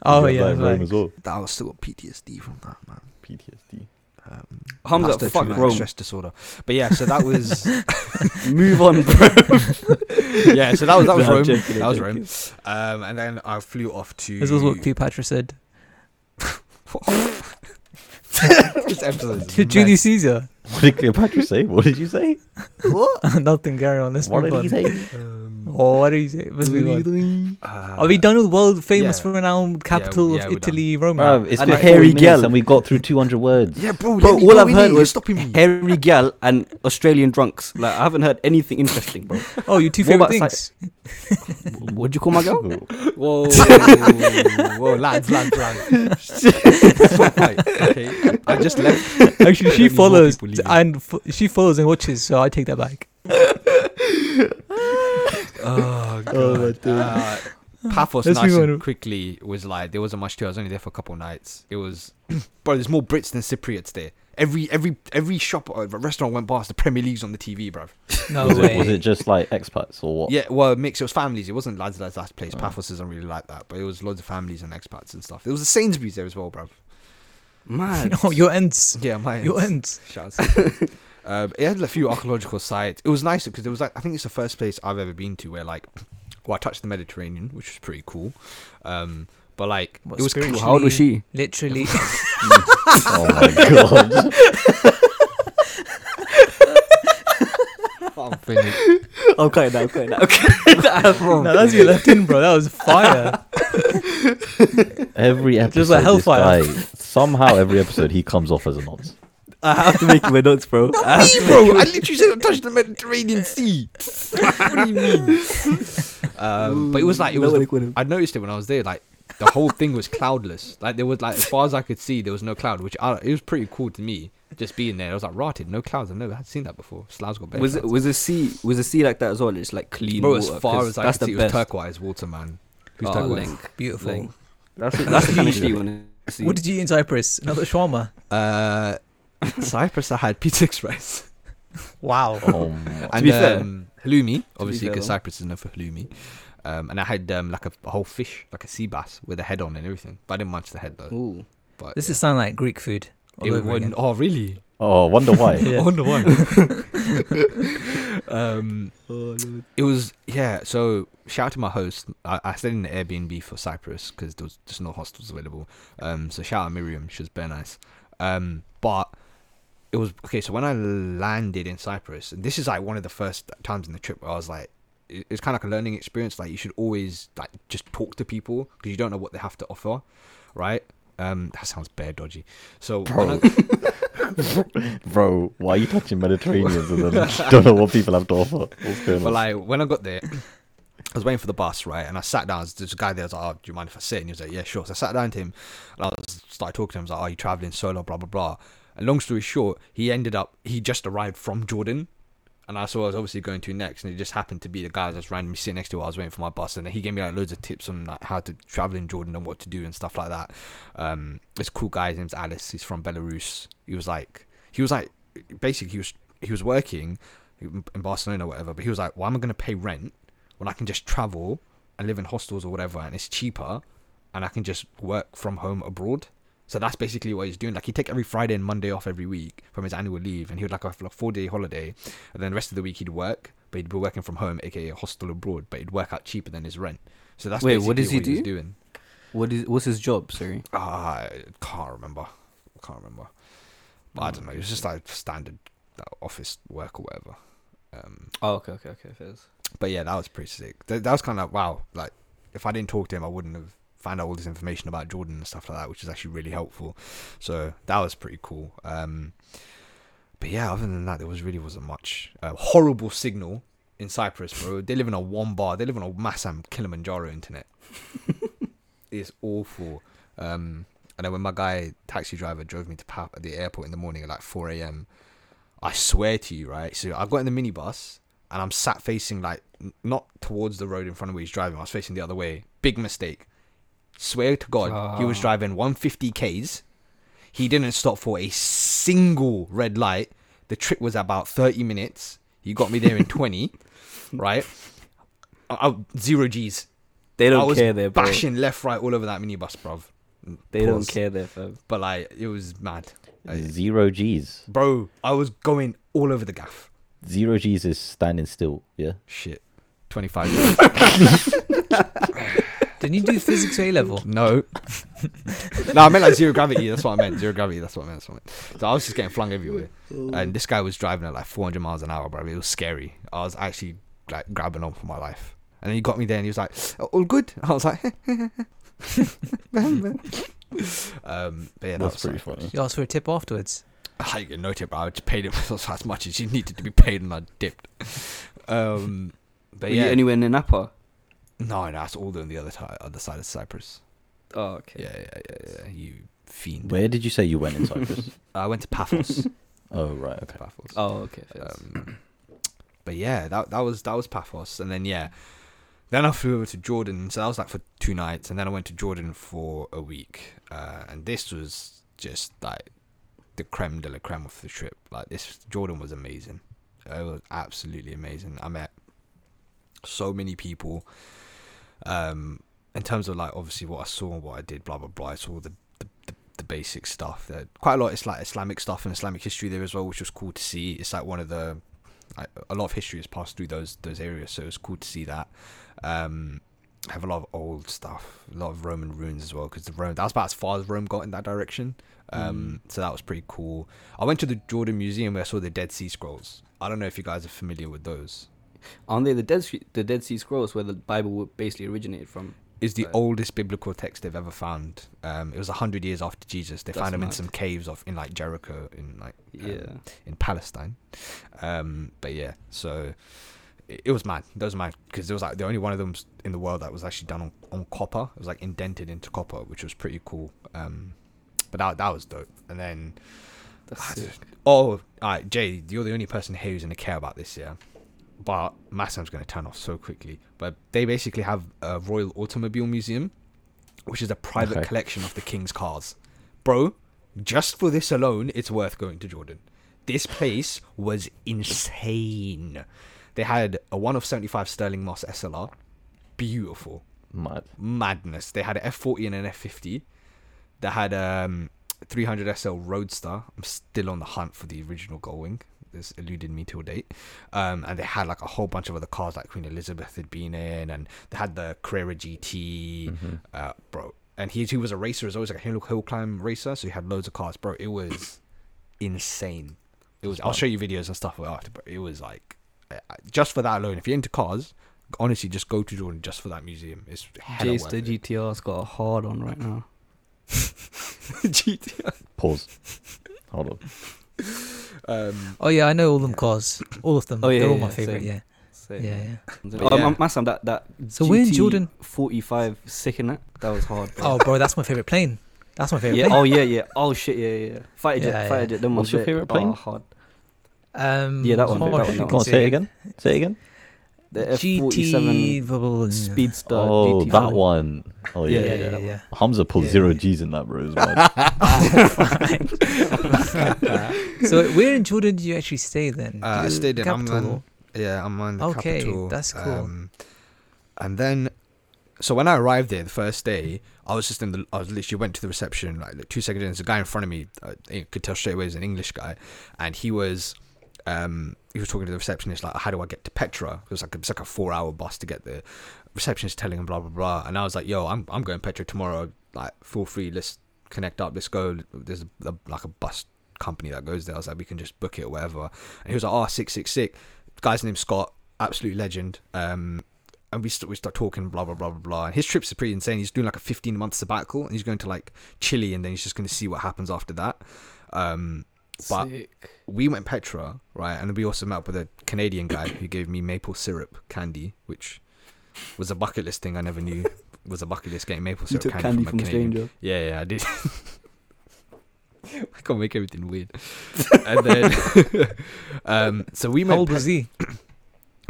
Oh, yeah. had that in Like, as well. That was still got PTSD from that, man. PTSD. Um, Hamza, pasta fuck traumatic Rome. stress disorder. But yeah, so that was *laughs* Move on, bro. *laughs* yeah, so that was that was No, Rome. joking, that was joking. Rome. Um, and then I flew off to. this was what Cleopatra said. *laughs* this episode. To Julius. Caesar. What did Cleopatra say? What did you say? What? Nothing, carry on. Let's What did he say? Oh, what did he say? Let's move on. uh, Are we done with world famous yeah. renowned capital yeah, of we're done. Italy, Rome? Bro, it's And been a 40 hairy minutes and we got through 200 words. Yeah, bro. Bro, all I've in heard here, was you're stopping me. Hairy gal and Australian drunks. Like I haven't heard anything interesting, bro. *laughs* Oh, your two What favorite about things. *laughs* What'd you call my girl? *laughs* Whoa, whoa, lads, lads, lads. Okay, I just left. Actually, she Let me more follows and f- she follows and watches, so I take that back. Oh god. *laughs* Oh, my days. uh, Paphos Let's nice and quickly was like there wasn't much to it. I was only there for a couple nights. It was *clears throat* bro, there's more Brits than Cypriots there. Every every every shop or restaurant went past the Premier League's on the TV, bro. No was, way. it, was it just like expats or what? Yeah, well, mix. It was families. It wasn't lads, lads, last place. Oh. Paphos isn't really like that, but it was loads of families and expats and stuff. There was a Sainsbury's there as well, bro. Man. *laughs* No, your ends. Yeah, my Your ends. Shouts. *laughs* um, it had a few archaeological sites. It was nice because it was like I think it's the first place I've ever been to where like, well, I touched the Mediterranean, which was pretty cool. Um, but like What, it was spiritually? How old was she? Literally. *laughs* Oh my god. *laughs* I'm finished. I'm cutting that. I'm cutting that. I'm *laughs* that. no, that's your left in, bro. That was fire. Every episode, Just like this Hellfire. guy, somehow every episode he comes off as a nonce. I have to make my notes, bro. I have Me, to bro, I literally said I touched the Mediterranean Sea. what do you mean? Um, but it was like it You was. know the- they? I noticed it when I was there. Like the whole thing was cloudless. Like there was like as far as I could see, there was no cloud, which I, it was pretty cool to me. Just being there, I was like, rotted, no clouds. I've never had seen that before. Slough's got better. Was it clouds. was the sea was the sea like that as well? It's like clean bro? water. As far 'cause as I that's could the see, it was best. turquoise water, man. It was Oh, turquoise. link. Beautiful. Link. That's *laughs* that's the kind of shit you want to see. What did you eat in Cyprus? Another shawarma. Uh, *laughs* Cyprus, I had Pizza Express Wow. Oh *laughs* my and be fair- um, halloumi, obviously because. Cyprus is known for halloumi. Um, and I had um, like a, a whole fish, like a sea bass with a head on and everything. But I didn't munch the head though. Ooh. But This yeah. is sound like Greek food. all It over wasn't- oh really? Oh, wonder why. *laughs* Yeah. Wonder why. um, it was yeah. So shout out to my host. I, I stayed in the Airbnb for Cyprus because there was just no hostels available. Um, so shout out Miriam. She was very nice. Um, but it was okay. So when I landed in Cyprus, and this is like one of the first times in the trip where I was like, it's kind of like a learning experience. Like you should always like just talk to people because you don't know what they have to offer, right? Um, that sounds bare dodgy. So Bro. I- *laughs* Bro, why are you touching Mediterraneans and then *laughs* don't know what people have to offer? What's going But on? like when I got there, I was waiting for the bus, right? And I sat down. There's a guy there. I was like, "Oh, do you mind if I sit?" And he was like, "Yeah, sure." So I sat down to him, and I was, started talking to him. I was like, "Are you traveling solo?" Blah blah blah. And long story short, he ended up. He just arrived from Jordan, and I saw I was obviously going to next, and it just happened to be the guy that was randomly sitting next to. While I was waiting for my bus, and he gave me like loads of tips on like how to travel in Jordan and what to do and stuff like that. Um, this cool guy. His name's Alice. He's from Belarus. He was like, he was like, basically he was he was working in Barcelona or whatever, but he was like, why am I going to pay rent when I can just travel and live in hostels or whatever and it's cheaper and I can just work from home abroad? So that's basically what he's doing. Like he'd take every Friday and Monday off every week from his annual leave and he would like have like four day holiday and then the rest of the week he'd work. but he'd be working from home, aka hostel abroad, but it'd work out cheaper than his rent. So that's Wait, what does he was do? doing. What is what's his job? Sorry. Ah, I can't remember. I can't remember. But I don't know. It was just like standard uh, office work or whatever. Um, Oh, okay, okay, okay. Fairs. but yeah, that was pretty sick. That, that was kind of wow. Like, if I didn't talk to him, I wouldn't have found out all this information about Jordan and stuff like that, which is actually really helpful. So that was pretty cool. Um, but yeah, other than that, there was really wasn't much. Uh, horrible signal in Cyprus, bro. They live in a one bar. They live on a Massam Kilimanjaro internet. *laughs* it's awful. Um, and then when my guy taxi driver drove me to Pap at the airport in the morning at like 4 a.m. I swear to you, right? So I got in the minibus and I'm sat facing like not towards the road in front of where he's driving. I was facing the other way. Big mistake. Swear to God, he was Ah. driving 150 k's. He didn't stop for a single red light. The trip was about 30 minutes. He got me there in *laughs* 20, right? I, I- zero G's. They I don't was care there, bro. bashing left, right, all over that minibus, bruv. They don't Pause. care there, fam. But like, it was mad. Uh, Zero G's. Bro, I was going all over the gaff. Zero G's is standing still. Yeah. Shit. 25. *laughs* *laughs* Didn't you do physics A level? *laughs* no. no, I meant like zero gravity. That's what I meant. Zero gravity. That's what I meant. That's what I meant. So I was just getting flung everywhere. And this guy was driving at like 400 miles an hour, bro. It was scary. I was actually like grabbing on for my life. And then he got me there and he was like, all good? *laughs* I was like, *laughs* um, but yeah, that That's was pretty Cyprus. funny. You asked for a tip afterwards. I get no tip, bro. I just paid him as much as he needed to be paid and I dipped. Um, but Were yeah, you anywhere near Napa? No, no, that's all on the other, ti- other side of Cyprus. Oh, okay. Yeah, yeah, yeah, yeah. You fiend. Where did you say you went in Cyprus? *laughs* I went to Paphos. *laughs* oh right. Okay. Paphos. Oh, okay. Um, but yeah, that that was that was Paphos, and then yeah, then I flew over to Jordan. So that was like for two nights, and then I went to Jordan for a week, uh, and this was just like the creme de la creme of the trip. Like this, Jordan was amazing. It was absolutely amazing. I met so many people. Um, in terms of like obviously what I saw and what I did, blah blah blah. I saw the the, the, the basic stuff. There quite a lot. It's like Islamic stuff and Islamic history there as well, which was cool to see. It's like one of the like, a lot of history has passed through those those areas, so it's cool to see that. Um, have a lot of old stuff, a lot of Roman ruins as well, because the Rome that was about as far as Rome got in that direction. Um, So that was pretty cool. I went to the Jordan Museum where I saw the Dead Sea Scrolls. I don't know if you guys are familiar with those. Aren't they the Dead Sea, the Dead Sea Scrolls where the Bible basically originated from? Is the oldest biblical text they've ever found. Um, it was hundred years after Jesus. They found them in some caves of in like Jericho in like um, Yeah. in Palestine. Um, but yeah, so it, it was mad. That was mad because there was like the only one of them in the world that was actually done on, on copper. It was like indented into copper, which was pretty cool. Um, but that that was dope. And then That's sick. oh, all right, Jay, you're the only person here who's gonna care about this, yeah. But Massam's gonna turn off so quickly. But they basically have a Royal Automobile Museum, which is a private Okay. collection of the king's cars. Bro, just for this alone, it's worth going to Jordan. This place was insane. They had a one of seventy five Stirling Moss SLR, beautiful Mad. madness. They had an F40 and an F50. They had um 300 SL Roadster. I'm still on the hunt for the original Gullwing. This eluded me till date. Um, and they had like a whole bunch of other cars like Queen Elizabeth had been in, and they had the Carrera GT, Mhm. uh, bro. And he he was a racer as always, like a hill, hill climb racer. So he had loads of cars, bro. It was *coughs* insane. It was. I'll show you videos and stuff after, but it was like uh, just for that alone. If you're into cars, honestly, just go to Jordan just for that museum. It's hella Jace the it. GTR's got a hard on right now. *laughs* GTR. Pause. Hold on. Um, Oh yeah, I know all them cars, all of them. Oh, yeah, They're all yeah, my favorite. same. Yeah, Sick. yeah, yeah. Oh, But yeah. Ma- Massam, that that. So we're in Jordan. 45 sick in that. That was hard. Bro. Oh, bro, that's my favorite plane. That's my favorite yeah. plane. Oh yeah, yeah. Oh shit, yeah, yeah. yeah. Fighter jet, Yeah, fighter yeah. jet. Them What's ones your favourite plane? Oh, hard. Um, Yeah, that one, oh, that one, you that can Go on, say it again. Say it again. The GT F47 Speedster. Oh, GT that one. Oh yeah, Yeah, yeah. yeah, that yeah. Hamza pulled Yeah. zero G's in that, bro. It was mad. so where in Jordan did you actually stay then? Uh, I stayed in capital? Amman. yeah, I'm on the Okay, capital. that's cool. Um, and then, so when I arrived there the first day, I was just in the. I was literally went to the reception like, like two seconds in. There's a guy in front of me. Uh, you could tell straight away he's an English guy, and he was um, he was talking to the receptionist like, "How do I get to Petra?" It was like it's like a four hour bus to get there. Receptionist telling him blah blah blah, and I was like, "Yo, I'm I'm going to Petra tomorrow. Like, feel free. Let's connect up. Let's go. There's a, a, like a bus company that goes there. I was like, we can just book it or whatever." And he was like, "Oh, six six six. Guy's name's Scott, absolute legend." Um, and we start we start talking blah blah blah blah blah. And his trips are pretty insane. He's doing like a 15 month sabbatical, and he's going to like Chile, and then he's just going to see what happens after that. Um, but Sick. we went Petra, right? And we also met up with a Canadian guy who gave me maple syrup candy, which was a bucket list thing I never knew *laughs* was a bucket list getting maple You syrup took candy, candy from, from a a Canadian. stranger. Yeah, yeah, I did. *laughs* I can't make everything weird. *laughs* and then, um, so we How met. old Pe- was he? *coughs*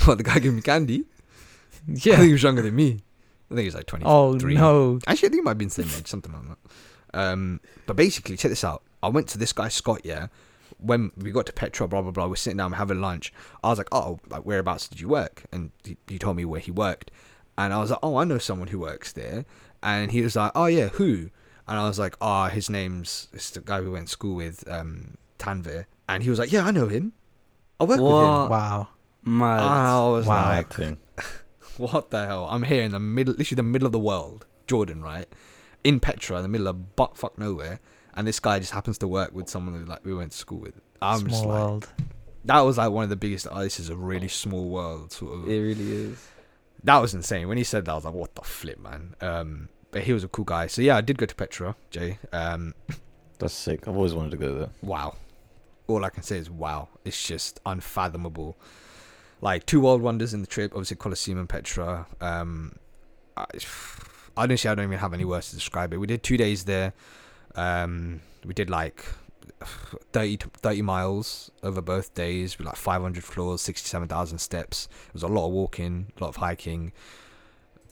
What the guy gave me candy? I think Yeah. he was younger than me. I think he was like twenty. Oh no. Actually, I think he might be in the same age, something like that. Um, but basically, check this out. I went to this guy Scott. Yeah, when we got to Petra, blah blah blah. We're sitting down, having lunch. I was like, oh, like whereabouts did you work? And he, he told me where he worked, and I was like, oh, I know someone who works there. And he was like, oh yeah, who? And I was like, oh, his name's it's the guy we went to school with, um, Tanvir. And he was like, yeah, I know him. I work with him. What? Wow. Mad. I was Wow. like, acting. *laughs* what the hell? I'm here in the middle, literally the middle of the world, Jordan, right? In Petra, in the middle of butt fuck nowhere, and this guy just happens to work with someone who like we went to school with. I'm Small just like, world. that was like one of the biggest. Oh, this is a really small world, sort of. It really is. That was insane. When he said that, I was like, what the flip, man. Um, but he was a cool guy. So yeah, I did go to Petra, Jay. Um, That's sick. I've always wanted to go there. wow. All I can say is wow. It's just unfathomable. Like two world wonders in the trip, obviously Colosseum and Petra. Um, I, *sighs* honestly, I don't even have any words to describe it. We did two days there. Um, we did like 30, 30 miles over both days with like 500 floors, 67,000 steps. It was a lot of walking, a lot of hiking.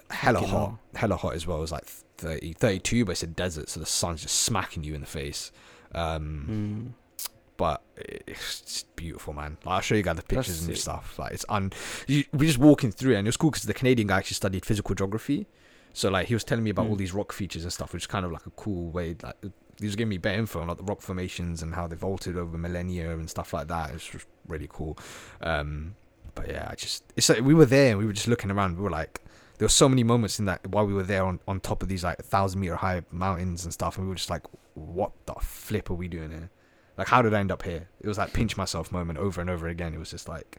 Hella hot. hell. Hella hot as well. It was like 30, 32, but it's a desert, so the sun's just smacking you in the face. Um, Mm. but it's beautiful, man. Like, I'll show you guys the That's pictures and sick. stuff. Like it's un. You, we're just walking through, it and it was cool because the Canadian guy actually studied physical geography. So like he was telling me about all Mm. these rock features and stuff, which is kind of like a cool way. Like he was giving me better info on like the rock formations and how they've altered over millennia and stuff like that. It's just really cool. Um, but yeah, I just it's like we were there and we were just looking around. We were like. There were so many moments in that while we were there on, on top of these like thousand meter high mountains and stuff, and we were just like, "What the flip are we doing here?" Like, how did I end up here? It was like pinch myself moment over and over again. It was just like,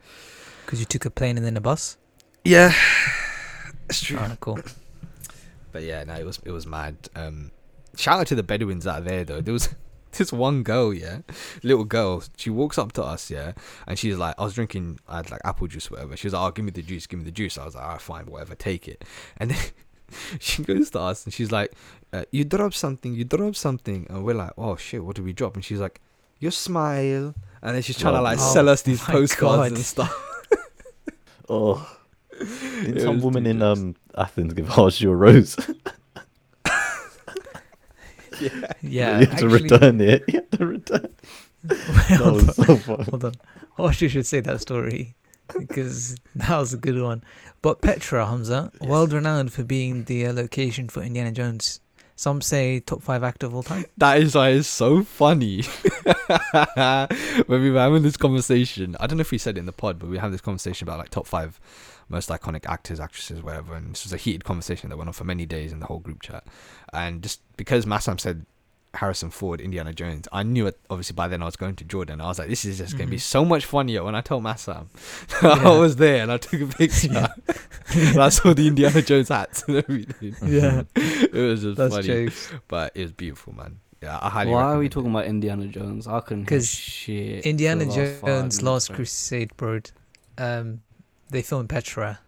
Because you took a plane and then a bus. yeah, *sighs* it's true. Oh, cool. *laughs* But yeah, no, it was it was mad. Um, shout out to the Bedouins out there though. There was *laughs* this one girl, yeah, little girl. She walks up to us, yeah, and she's like, I was drinking, I had like apple juice, whatever. She was like, oh, give me the juice, give me the juice. I was like, alright, fine, whatever, take it. And then *laughs* she goes to us and she's like, uh, you drop something, you drop something, and we're like, oh shit, what did we drop? And she's like, your smile. And then she's trying to like Oh sell us these postcards God. and stuff. *laughs* Oh, *laughs* It did some woman in um Athens give Harsh a rose? Yeah. *laughs* yeah you have to actually- return it. *laughs* You have to return. That hold, was on, so fun. hold on. Horseshoe should say that story because that was a good one. But Petra, Hamza, world renowned for being the uh, location for Indiana Jones. Some say top five actor of all time. *laughs* That is why it's so funny. *laughs* when we were having this conversation, I don't know if we said it in the pod, but we had this conversation about like top five most iconic actors, actresses, whatever. And this was a heated conversation that went on for many days in the whole group chat. And just because Massam said Harrison Ford, Indiana Jones, I knew it. Obviously, by then I was going to Jordan. I was like, this is just going to be so much funnier when I told Massam. *laughs* Yeah. I was there and I took a picture. *laughs* and I saw the Indiana Jones hats and everything. Yeah. *laughs* it was just That's funny jokes. but it was beautiful, man. Yeah, I highly. Why are we talking it. about Indiana Jones? I couldn't. Because shit. Indiana last Jones Last. Crusade, bro. Um, they filmed Petra.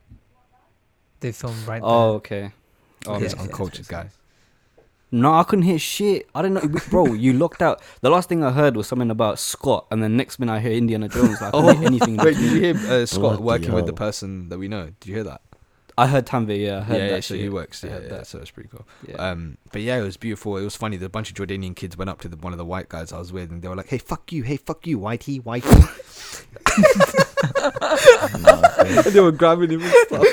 They filmed right there. Oh, okay. Oh, Yeah, This yeah, uncultured yeah. guy. No, I couldn't hear shit. I didn't know, bro. You locked out. The last thing I heard was something about Scott, and then next minute I hear Indiana Jones. Like, I couldn't hear *laughs* anything. in Wait, did you hear uh, Scott Bloody working with the person that we know? Did you hear that? I heard Tanvir. Yeah, I heard yeah, that yeah, so he works. I Yeah, heard yeah, that. so it's pretty cool. Yeah. Um, but yeah, it was beautiful. It was funny. The bunch of Jordanian kids went up to the, one of the white guys I was with, and they were like, "Hey, fuck you! Hey, fuck you! Whitey, whitey!" No, *laughs* *laughs* and they were grabbing him and stuff.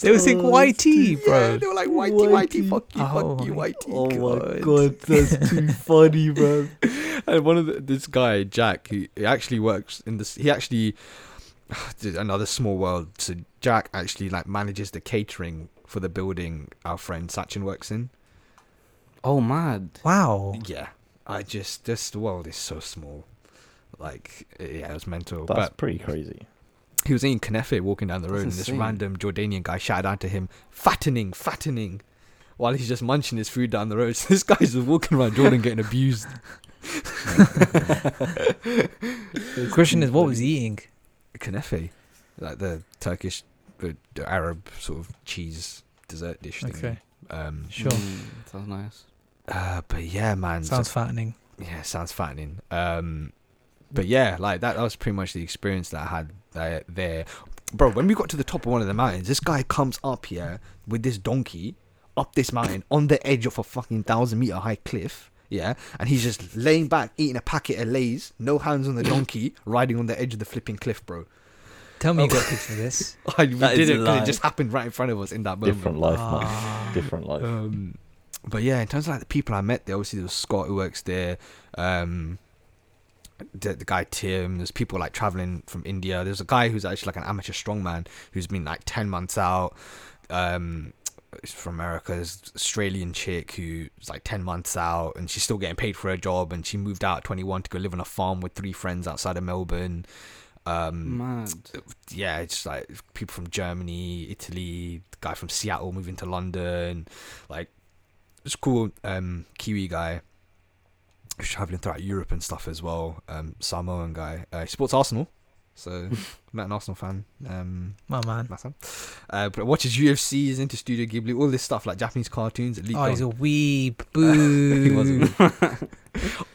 They were saying YT, Yeah, bro. they were like whitey, whitey, Whitey. fuck you, Oh fuck you, my whitey. Oh my god, that's too *laughs* funny, bro. and one of the, this guy Jack, he, he actually works in this. He actually *sighs* another small world. So Jack actually like manages the catering for the building our friend Sachin works in. Oh mad. Wow. Yeah, I just this world is so small. Like yeah, it was mental. That's but pretty crazy. He was eating knefe walking down the road, That's and this insane. random Jordanian guy shouted out to him, "Fattening, fattening." While he's just munching his food down the road, *laughs* so this guy's just walking around Jordan getting abused. *laughs* The question is, what was he eating? Knefe, like the Turkish, the, the Arab sort of cheese dessert dish thing. Okay. Um, Sure. Mm, sounds nice. uh, but yeah, man. so- Sounds fattening. yeah, sounds fattening. Um, but yeah, like that, that was pretty much the experience that I had uh, there, bro. When we got to the top of one of the mountains, this guy comes up here with this donkey up this mountain on the edge of a fucking thousand meter high cliff. Yeah, and he's just laying back, eating a packet of Lay's, no hands on the *coughs* donkey, riding on the edge of the flipping cliff, bro. Tell me you Oh. got pictures of this. *laughs* I, we That is didn't because it just happened right in front of us in that moment. Different life, man. Ah. Different life. Um, but yeah, in terms of like the people I met there, obviously there was Scott who works there. Um, the, the guy Tim. There's people like traveling from India. There's a guy who's actually like an amateur strongman who's been like ten months out. Um, it's from America. There's Australian chick who's like ten months out, and she's still getting paid for her job. And she moved out at 21 to go live on a farm with three friends outside of Melbourne. Um, Mad. yeah, it's like people from Germany, Italy, the guy from Seattle moving to London, like it's cool. Um, Kiwi guy traveling throughout Europe and stuff as well. Um, Samoan guy. Uh, he supports Arsenal, so *laughs* met an Arsenal fan. Um, My man. Massa. Uh, but watches UFC, is into Studio Ghibli, all this stuff like Japanese cartoons. Elite Oh, he's a weeb. *laughs* he was. Boo.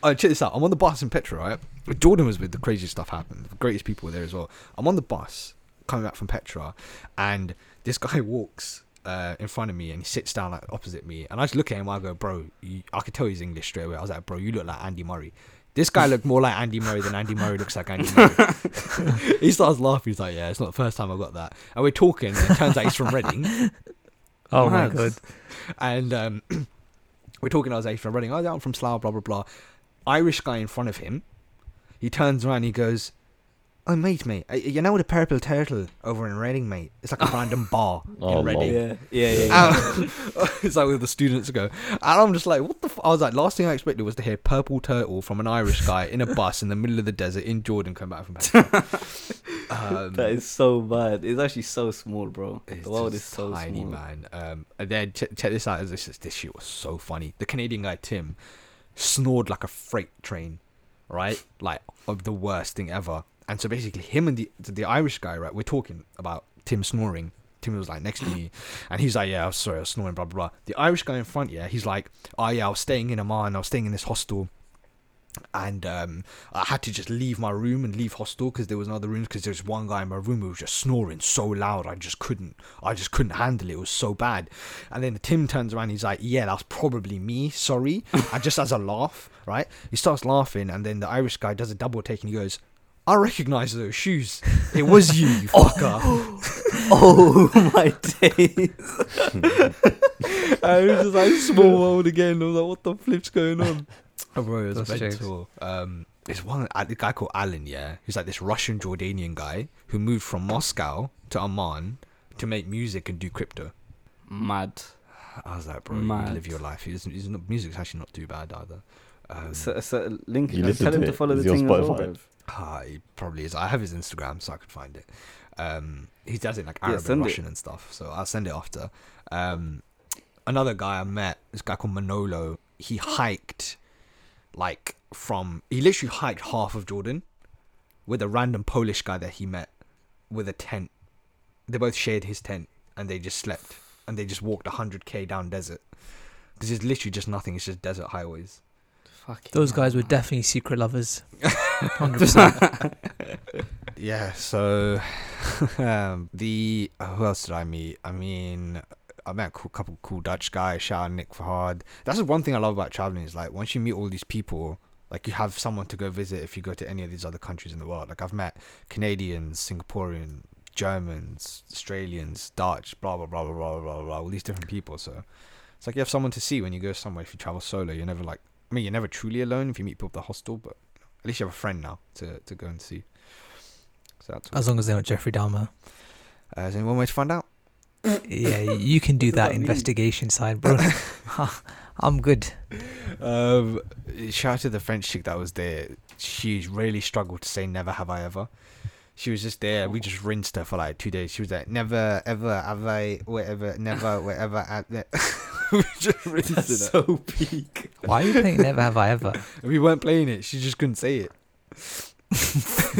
Oh, *laughs* check this out. I'm on the bus in Petra, right? Jordan was with the craziest stuff happened. The greatest people were there as well. I'm on the bus coming back from Petra, and this guy walks uh, in front of me and he sits down like opposite me, and I just look at him. I go, bro, you, I could tell he's English straight away. I was like, bro, you look like Andy Murray. This guy looked more like Andy Murray than Andy Murray looks like Andy Murray. *laughs* *laughs* he starts laughing. He's like, yeah, it's not the first time I got that. And we're talking, and it turns out he's from Reading. *laughs* Oh my god. And um, *clears throat* we're talking, I was like, from running, oh, yeah, I'm from Slough, blah, blah, blah. Irish guy in front of him, he turns around, he goes, oh, mate, mate, uh, you know the Purple Turtle over in Reading, mate? It's like a *laughs* random bar Oh, in Reading. lol. Yeah, yeah, yeah. Um, *laughs* *laughs* it's like where the students go. And I'm just like, what the f-? I was like, last thing I expected was to hear Purple Turtle from an Irish guy in a bus in the middle of the desert in Jordan come back from um, that is so bad. It's actually so small, bro. The world is so tiny, small. man. Um, and then check, check this out. This is- this shit was so funny. The Canadian guy Tim snored like a freight train, right? Like of the worst thing ever. And so basically, him and the the Irish guy, right? We're talking about Tim snoring. Tim was like next to me, and he's like, "Yeah, I was sorry, I was snoring." Blah blah blah. The Irish guy in front, yeah, he's like, "Oh yeah, I was staying in Amman. I was staying in this hostel." and um, I had to just leave my room and leave hostel because there was another room because there's one guy in my room who was just snoring so loud I just couldn't I just couldn't handle it it was so bad and then Tim turns around he's like yeah that's probably me sorry and just as a laugh right he starts laughing and then the Irish guy does a double take and he goes I recognize those shoes it was you you *laughs* fucker *laughs* oh my days. *laughs* and it was just like small world again I was like what the flip's going on Oh, bro, it was That's jokes. mental. Um, it's one a guy called Alan. Yeah, he's like this Russian Jordanian guy who moved from Moscow to Amman to make music and do crypto. Mad. I was like, bro, you Mad. live your life. He's, he's not, music's actually not too bad either. Um, So, so link. You uh, listen tell him to to follow Is the he on thing as well. Spotify? Bruv. ah, he probably is. I have his Instagram, so I could find it. Um, he does it like Yeah, Arab and send it. Russian and stuff. So I'll send it after. Um, another guy I met, this guy called Manolo. He hiked like from he literally hiked half of Jordan with a random Polish guy that he met with a tent. They both shared his tent and they just slept and they just walked 100k down desert. Because it's literally just nothing, it's just desert highways. Fucking Those hell, guys were definitely secret lovers. *laughs* 100%. *laughs* Yeah, so *laughs* um, the uh, who else did I meet? I mean, I met a cool, couple cool Dutch guys. Shout out Nick Fahad. That's the one thing I love about traveling is like once you meet all these people, like you have someone to go visit if you go to any of these other countries in the world. Like I've met Canadians, Singaporean, Germans, Australians, Dutch, blah blah blah blah blah blah blah. All these different people. So it's like you have someone to see when you go somewhere. If you travel solo, you're never like. I mean, you're never truly alone if you meet people at the hostel, but at least you have a friend now to to go and see. So that's. As long as they're not Jeffrey Dahmer. Uh, is there one way to find out? Yeah, you can do *laughs* that that mean? investigation side, bro. *laughs* I'm good. Um, shout out to the French chick that was there. She really struggled to say "never have I ever." She was just there. We just rinsed her for like two days. She was like, "Never, ever have I, whatever, never, *laughs* whatever." At *laughs* we just rinsed That's her. so peak. Why are you playing Never Have I Ever? *laughs* We weren't playing it. She just couldn't say it.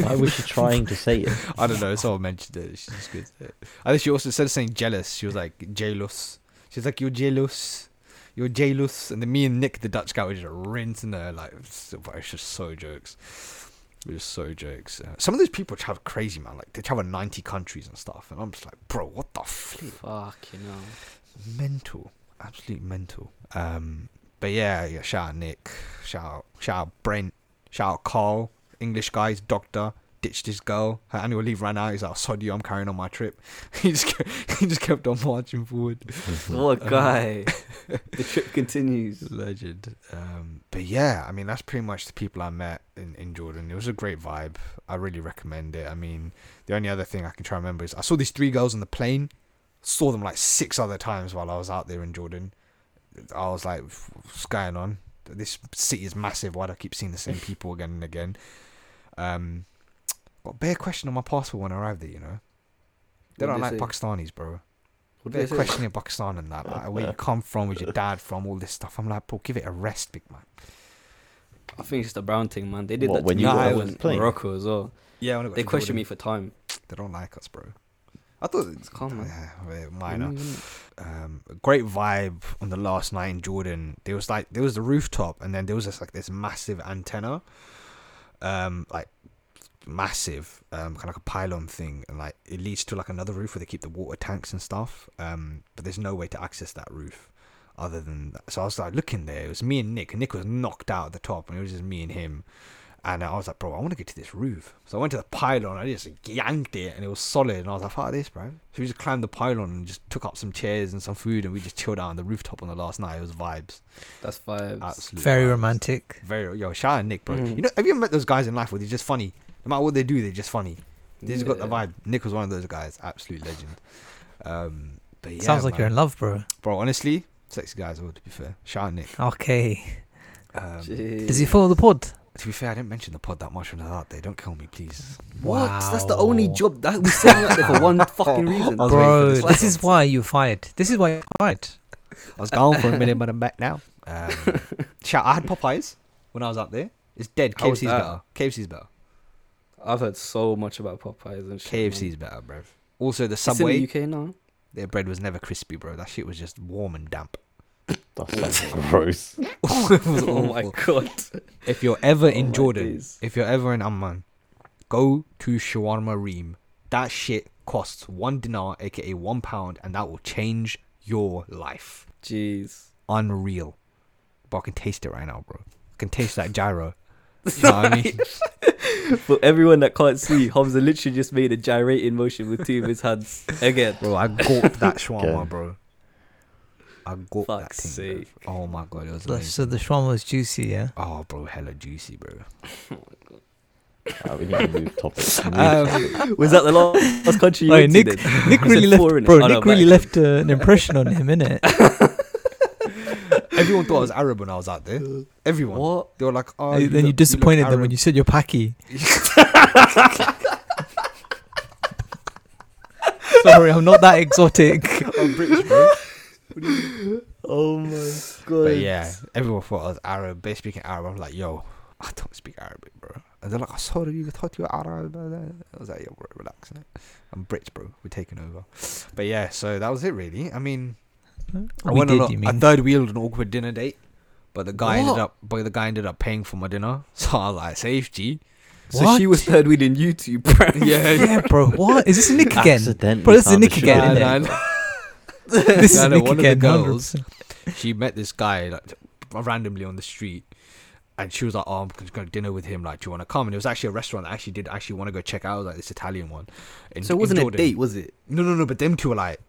Why was she trying to say it? I don't know. Someone mentioned it. She just couldn't say it. I think she also said saying jealous. She was like jealous. She's like, "You're jealous." You're jealous, and then me and Nick, the Dutch guy, were just rinsing her like. It's it's just so jokes. It was so jokes. Uh, some of those people travel crazy, man. Like they travel ninety countries and stuff, and I'm just like, bro, what the flip? Fuck, you know. Mental, absolute mental. Um, but yeah, yeah. Shout out Nick. Shout out, shout out Brent. Shout out Carl. English guys, doctor. Ditched his girl. Her annual leave ran out. He's like, "Sod you, I'm carrying on my trip." *laughs* he just kept, *laughs* he just kept on marching forward. *laughs* What a guy. the trip continues. Legend. Um, but yeah, I mean that's pretty much the people I met in, in Jordan. It was a great vibe. I really recommend it. I mean, the only other thing I can try and remember is I saw these three girls on the plane. Saw them like six other times while I was out there in Jordan. I was like, what's going on? This city is massive. Why do I keep seeing the same people again and again? Um, got a bare question on my passport when I arrived there. You know, they What don't like say? Pakistanis, bro. What They're they say? questioning Pakistan and that, like where you come from, where's your *laughs* dad from, all this stuff. I'm like, bro, give it a rest, big man. I think it's the brown thing, man. They did What, that when to you me got when I was the in? Morocco as well. Yeah, when I got They questioned me for time. They don't like us, bro. I thought It's calm, man. yeah, well, minor. Um, great vibe on the last night in Jordan. There was like there was the rooftop, and then there was just like this massive antenna, um, like massive, um, kind of like a pylon thing, and like it leads to like another roof where they keep the water tanks and stuff. Um, but there's no way to access that roof other than that. So I was like looking there. It was me and Nick, and Nick was knocked out at the top, and it was just me and him. And I was like, bro, I want to get to this roof. So I went to the pylon. and I just yanked it, and it was solid. And I was like, fuck this, bro. So we just climbed the pylon and just took up some chairs and some food, and we just chilled out on the rooftop on the last night. It was vibes. That's vibes. Absolute Very vibes. romantic. Very yo, shout out Nick, bro. Mhm. You know, have you ever met those guys in life where they're just funny? No matter what they do, they're just funny. They just got the vibe. Nick was one of those guys. Absolute legend. Um, but yeah, Sounds like you're in love, bro. bro. Honestly, sexy guys. All to be fair. Shout out Nick. Okay. Um, Does he follow the pod? to be fair, I didn't mention the pod that much when I was out there. Don't kill me, please. What? That's the only job that we set him up there for one *laughs* fucking reason. I was waiting for Bro, this this is why you fired. This is why you fired. I was gone for a minute, but I'm back now. Um, *laughs* shout. I had Popeyes when I was out there. It's dead. How KFC's better. KFC's better. I've heard so much about Popeyes and shit. man. KFC's better, bro. Also, the It's Subway. in the UK now. Their bread was never crispy, bro. That shit was just warm and damp. That sounds gross. *laughs* *laughs* Oh my god. If you're ever Oh in my Jordan, days. if you're ever in Amman, go to Shawarma Reem. That shit costs one dinar, aka one pound, and that will change your life. Jeez. Unreal. But I can taste it right now, bro. I can taste that gyro. You know what I mean? *laughs* For everyone that can't see, Hamza literally just made a gyrating motion with two of his hands again. Bro, I gulped that shawarma, Okay. bro. I gulped that Fuck's thing. sake. Bro. Oh my god, it was amazing. so the shawarma was juicy, yeah? Oh, bro, hella juicy, bro. *laughs* Uh, we need to move topics. *laughs* Move Um, Was that the last, last country you Wait, Nick. Nick really left, bro. Oh, no, Nick really left uh, an impression on him, innit? Everyone thought I was *laughs* Arab when I was out there. Everyone. What? They were like, oh, then you you disappointed look them when you said you're Paki. *laughs* Sorry, I'm not that exotic. *laughs* I'm British, bro. Oh my god. But yeah, everyone thought I was Arab. They speaking Arab. I'm like, yo, I don't speak Arabic, bro. And they're like, oh, I saw you thought you were Arab. I was like, yo, bro, relax. I'm British, bro. We're taking over. But yeah, so that was it, really. I mean, Oh, I we went did, on a, a third wheeled an awkward dinner date, but the guy ended up, but the guy ended up paying for my dinner. *laughs* So I was like, safe G. So she was third wheel in YouTube, bro. *laughs* Yeah, yeah, bro. What is this Nick again? Accidentally Bro, this is found Nick again, sugar. innit? Nah, nah, *laughs* This No, is no, Nick one of the again. girls- she met this guy like randomly on the street and she was like, "Oh, I'm going to go to dinner with him. Like, do you want to come?" And it was actually a restaurant that I actually did actually want to go check out, like this Italian one. in- So it wasn't a date, was it? No, no, no. But them two were like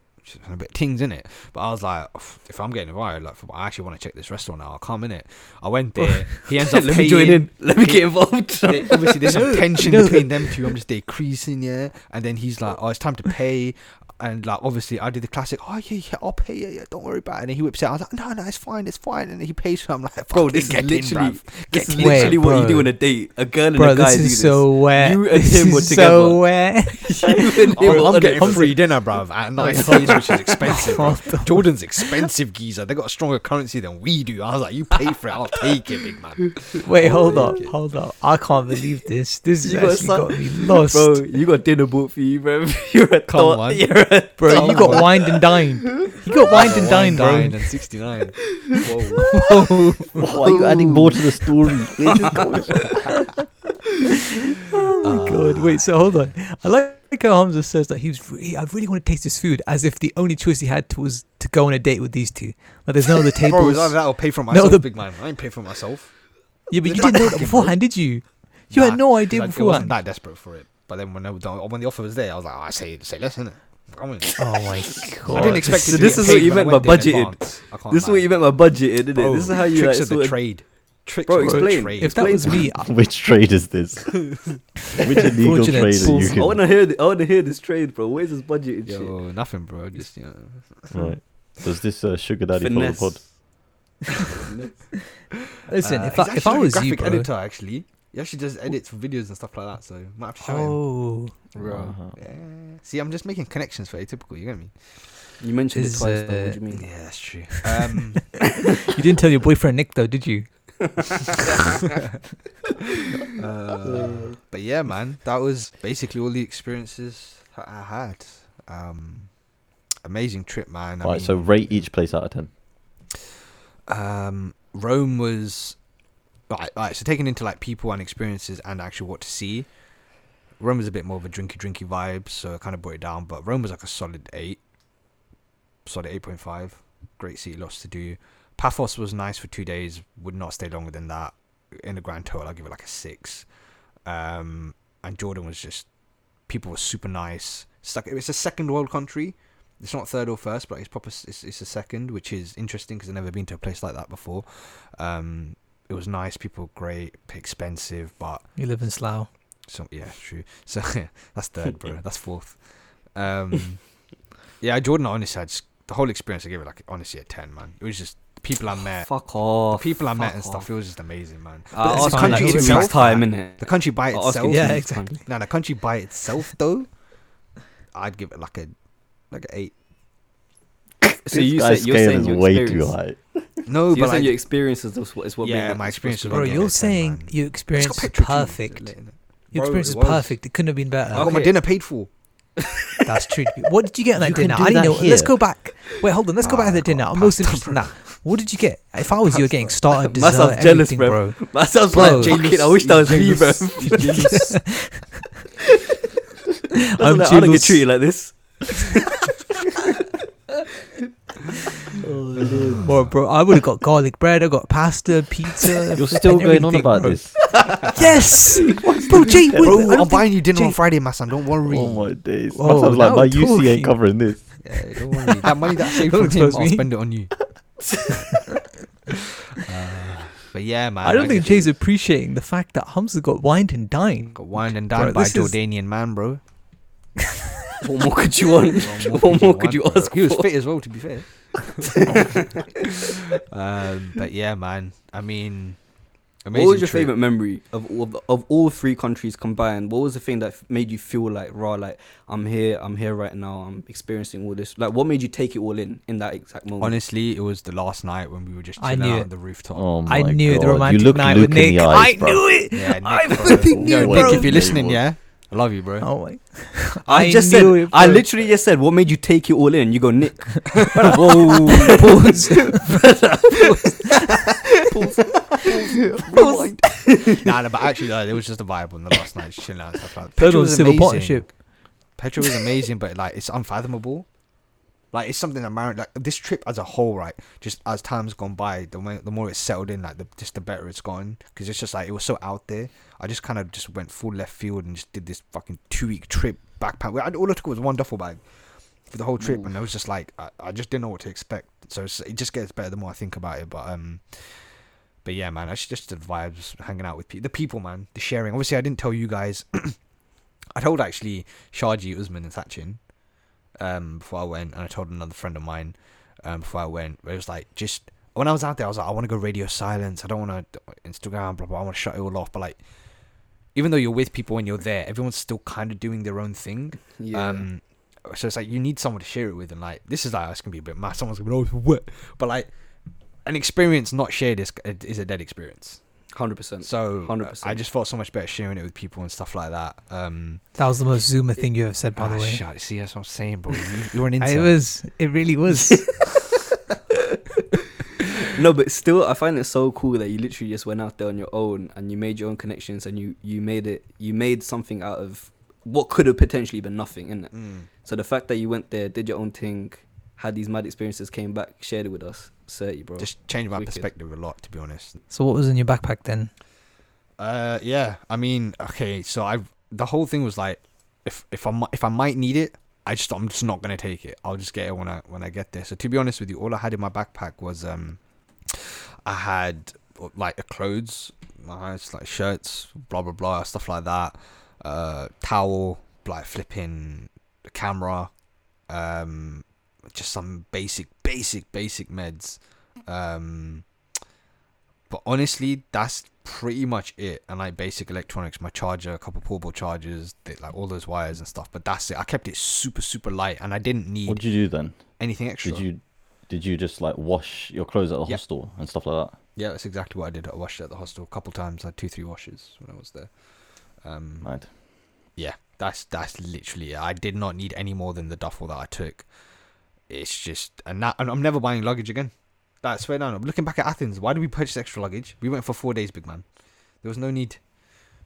a bit tings in it. But I was like, if I'm getting invited, like, I actually want to check this restaurant out. I'll come in it. I went *laughs* there. He ends *laughs* up Let me join paying. in. Let me He- get involved. *laughs* Obviously there's some tension between them two. I'm just decreasing, yeah. And then he's like, "Oh, it's time to pay." And like, obviously, I did the classic. Oh yeah, yeah, I'll pay. Yeah, yeah, don't worry about it. And he whips out. I was like, "No, no, it's fine, it's fine." And he pays for. it. I'm like, Bro, this is get in, literally bruv. this is Get in." Wait, literally what you do bro. on a date. A girl and Bro, a guy this do is so wet. You and this him were is so wet. *laughs* you and *laughs* him Oh, were I'm getting it. free dinner, bruv. At nice *laughs* night, which is expensive. What. Jordan's expensive, geezer. They got a stronger currency than we do. I was like, you pay for it, I'll take it, big man. Wait, hold up, hold up. I can't believe this. This has You got actually some- got me lost. Bro, you got dinner booked for you, bro. You're a Come thought. on. You're a *laughs* Bro, Come you got on. wined and dined. You got wined and dined, bro. and 69. Whoa. *laughs* Why are you adding more to the story? Where's this going? Oh my god! Wait, so hold on. I like how Hamza says that he was. Really, I really want to taste this food, as if the only choice he had to was to go on a date with these two. Like, there's no other *laughs* Bro, tables. it's either that or pay for myself, no, the- big man. I ain't pay for myself. yeah, but you didn't know that beforehand, did you? You had no idea Like, I wasn't beforehand. that desperate for it. But then when, the, when the offer was there, I was like, oh, I say, say less, innit? Come in. Oh my god! I didn't expect this, it to this get is what paid you meant by budgeted. advance. I can't This is what you meant by budget, isn't it? This is how you tricks like, of the trade. Tricks Bro, of the explain. trade. If that was me, *laughs* Which trade is this? *laughs* Which illegal trade are you souls. I want to hear. The, I want to hear this trade, bro. Where's this budget and shit? Yo, nothing, bro. Just you know. Right. Does this uh, sugar daddy follow the pod? *laughs* Listen. Uh, if I if I like a was you, graphic bro. editor, actually, he actually does edits for videos and stuff like that. So might have to show him. Oh, Bro. Uh-huh. Yeah. See, I'm just making connections for atypical. You get me? You mentioned Is, it twice. though. uh, What do you mean? Yeah, that's true. *laughs* Um, you didn't tell your boyfriend Nick though, did you? *laughs* *laughs* uh, but yeah, man, that was basically all the experiences I had. Um, amazing trip, man. I Right, so rate each place out of 10. um, Rome was right, right. So taken into like people and experiences and actually what to see. Rome was a bit more of a drinky drinky vibe, so I kind of brought it down. But Rome was like a solid eight, solid eight point five. Great city, lots to do. Paphos was nice for two days. Would not stay longer than that. In the grand total, I'll give it like a six. Um, and Jordan was just people were super nice. It's like it's a second world country. It's not third or first, but it's proper. It's, it's a second, which is interesting because I've never been to a place like that before. Um, it was nice. People were great, expensive, but You live in Slough. so yeah, true. So *laughs* that's third, bro. *laughs* That's fourth. Um, yeah, Jordan. I honestly, I just, the whole experience. I gave it like honestly a ten, man. It was just the people I met, Fuck the off. people I met fuck and stuff. off. It was just amazing, man. I'll it's ask like like, itself, weeks time, man. innit? The country by I'll itself. you Yeah, two weeks time. exactly. Now the country by itself, though, I'd give it like a like an eight. So this you guy's said you're scale saying is your way too high. No, So you're but like, your experiences is what, is what Yeah, made my that experience Bro, you're saying man. your it's experience is perfect. lit in it. Your Bro, experience it is was. perfect. It couldn't have been better. I got my dinner paid for. *laughs* That's true. What did you get on that You dinner? I didn't that know. Let's go back. Wait, hold on. Let's go back Ah, to the dinner. I'm most interested in that. What did you get? If I was you, getting starter, dessert, *laughs* Myself jealous, everything, bro. bro. Myself Bro, like, fucking, I wish that was me, bro. *laughs* I'm I'm like, I don't get treated like this. Bro, bro, I would have got garlic bread. I got pasta, pizza. *laughs* You're still going on about bro. this. Yes, *laughs* bro. Jay, wait, Bro, I don't I'm buying you dinner on Friday, my son. Don't worry. Oh my days. Oh, Sounds like my we're UC ain't covering this. *laughs* Yeah, don't worry. That money that I saved Don't from him, expose I'll spend it on you. Uh, but yeah, man. I don't think just Jay's appreciating the fact that Hamza got wined and dined. got wined and Bro, dined by a this is- Jordanian man, bro. What more could you want? What What more could you want, bro? ask He was fit as well, to be fair. Um, but yeah, man. I mean, amazing. What was your trip. favorite memory of all of, of all three countries combined? What was the thing that made you feel like raw? Like I'm here, I'm here right now. I'm experiencing all this. Like what made you take it all in in that exact moment? Honestly, it was the last night when we were just I chilling knew out it. on the rooftop. Oh my I knew God. the romantic you look night Luke with in Nick. the eyes, I bro. knew it. Yeah, Nick, I bro. flipping Yo, knew, Nick, bro. if you're listening, yeah, I love you, bro. Oh my! *laughs* I, I just said. it, I literally just said, "What made you take it all in?" You go, Nick. *laughs* Whoa! Pause. nah, nah, but actually, like, it was just a vibe on the last night, just chilling out and stuff like that. Third Petra was civil amazing. partnership. Petra was amazing, but like it's unfathomable. Like it's something that Marin like this trip as a whole, right? Just as time's gone by, the more, the more it's settled in, like the just the better it's gone. Because it's just like it was so out there. I just kind of just went full left field and just did this fucking two week trip backpack. I- All I took was one duffel bag for the whole trip, and I was just like, I, I just didn't know what to expect. So it just gets better the more I think about it. But um, but yeah, man, it's just the vibes, hanging out with people, the people, man, the sharing. Obviously, I didn't tell you guys. *clears throat* I told actually Shaji, Usman, and Sachin um, before I went, and I told another friend of mine um, before I went. It was like just when I was out there, I was like, I want to go radio silence. I don't want to Instagram, blah blah. I want to shut it all off. But like, even though you're with people when you're there, everyone's still kind of doing their own thing. Yeah. Um, so it's like you need someone to share it with, and like this is like it's gonna be a bit mad. Someone's gonna be oh what, but like an experience not shared is is a dead experience. Hundred percent. So uh, 100%. I just felt so much better sharing it with people and stuff like that. Um, That was the most Zoomer thing you ever said, by ah, the way. shut- see, that's what I'm saying, bro. You, you're an *laughs* it was. It really was. *laughs* *laughs* No, but still, I find it so cool that you literally just went out there on your own and you made your own connections and you you made it. You made something out of what could have potentially been nothing, innit? Mm. So the fact that you went there, did your own thing, had these mad experiences, came back, shared it with us, thirty, bro. Just changed my Wicked. perspective a lot, to be honest. so what was in your backpack then? Uh, yeah. I mean, okay. So I the whole thing was like, if if I if I might need it, I just I'm just not gonna take it. I'll just get it when I when I get there. So to be honest with you, all I had in my backpack was um, I had like a clothes, uh, it's like shirts, blah blah blah, stuff like that. Uh, towel, like flipping the camera, um, just some basic basic basic meds. Um, but honestly, that's pretty much it. And like basic electronics, my charger, a couple portable chargers, like all those wires and stuff. But that's it. I kept it super super light, and I didn't need What did you do then? anything extra. Did you did you just like wash your clothes at the Yep. hostel and stuff like that? Yeah, that's exactly what I did. I washed it at the hostel a couple times. I had two three washes when I was there. Um, Right. yeah, that's that's literally it. I did not need any more than the duffel that I took. It's just, and I'm never buying luggage again. That's swear down. I'm looking back at Athens. Why did we purchase extra luggage? We went for four days, big man. There was no need.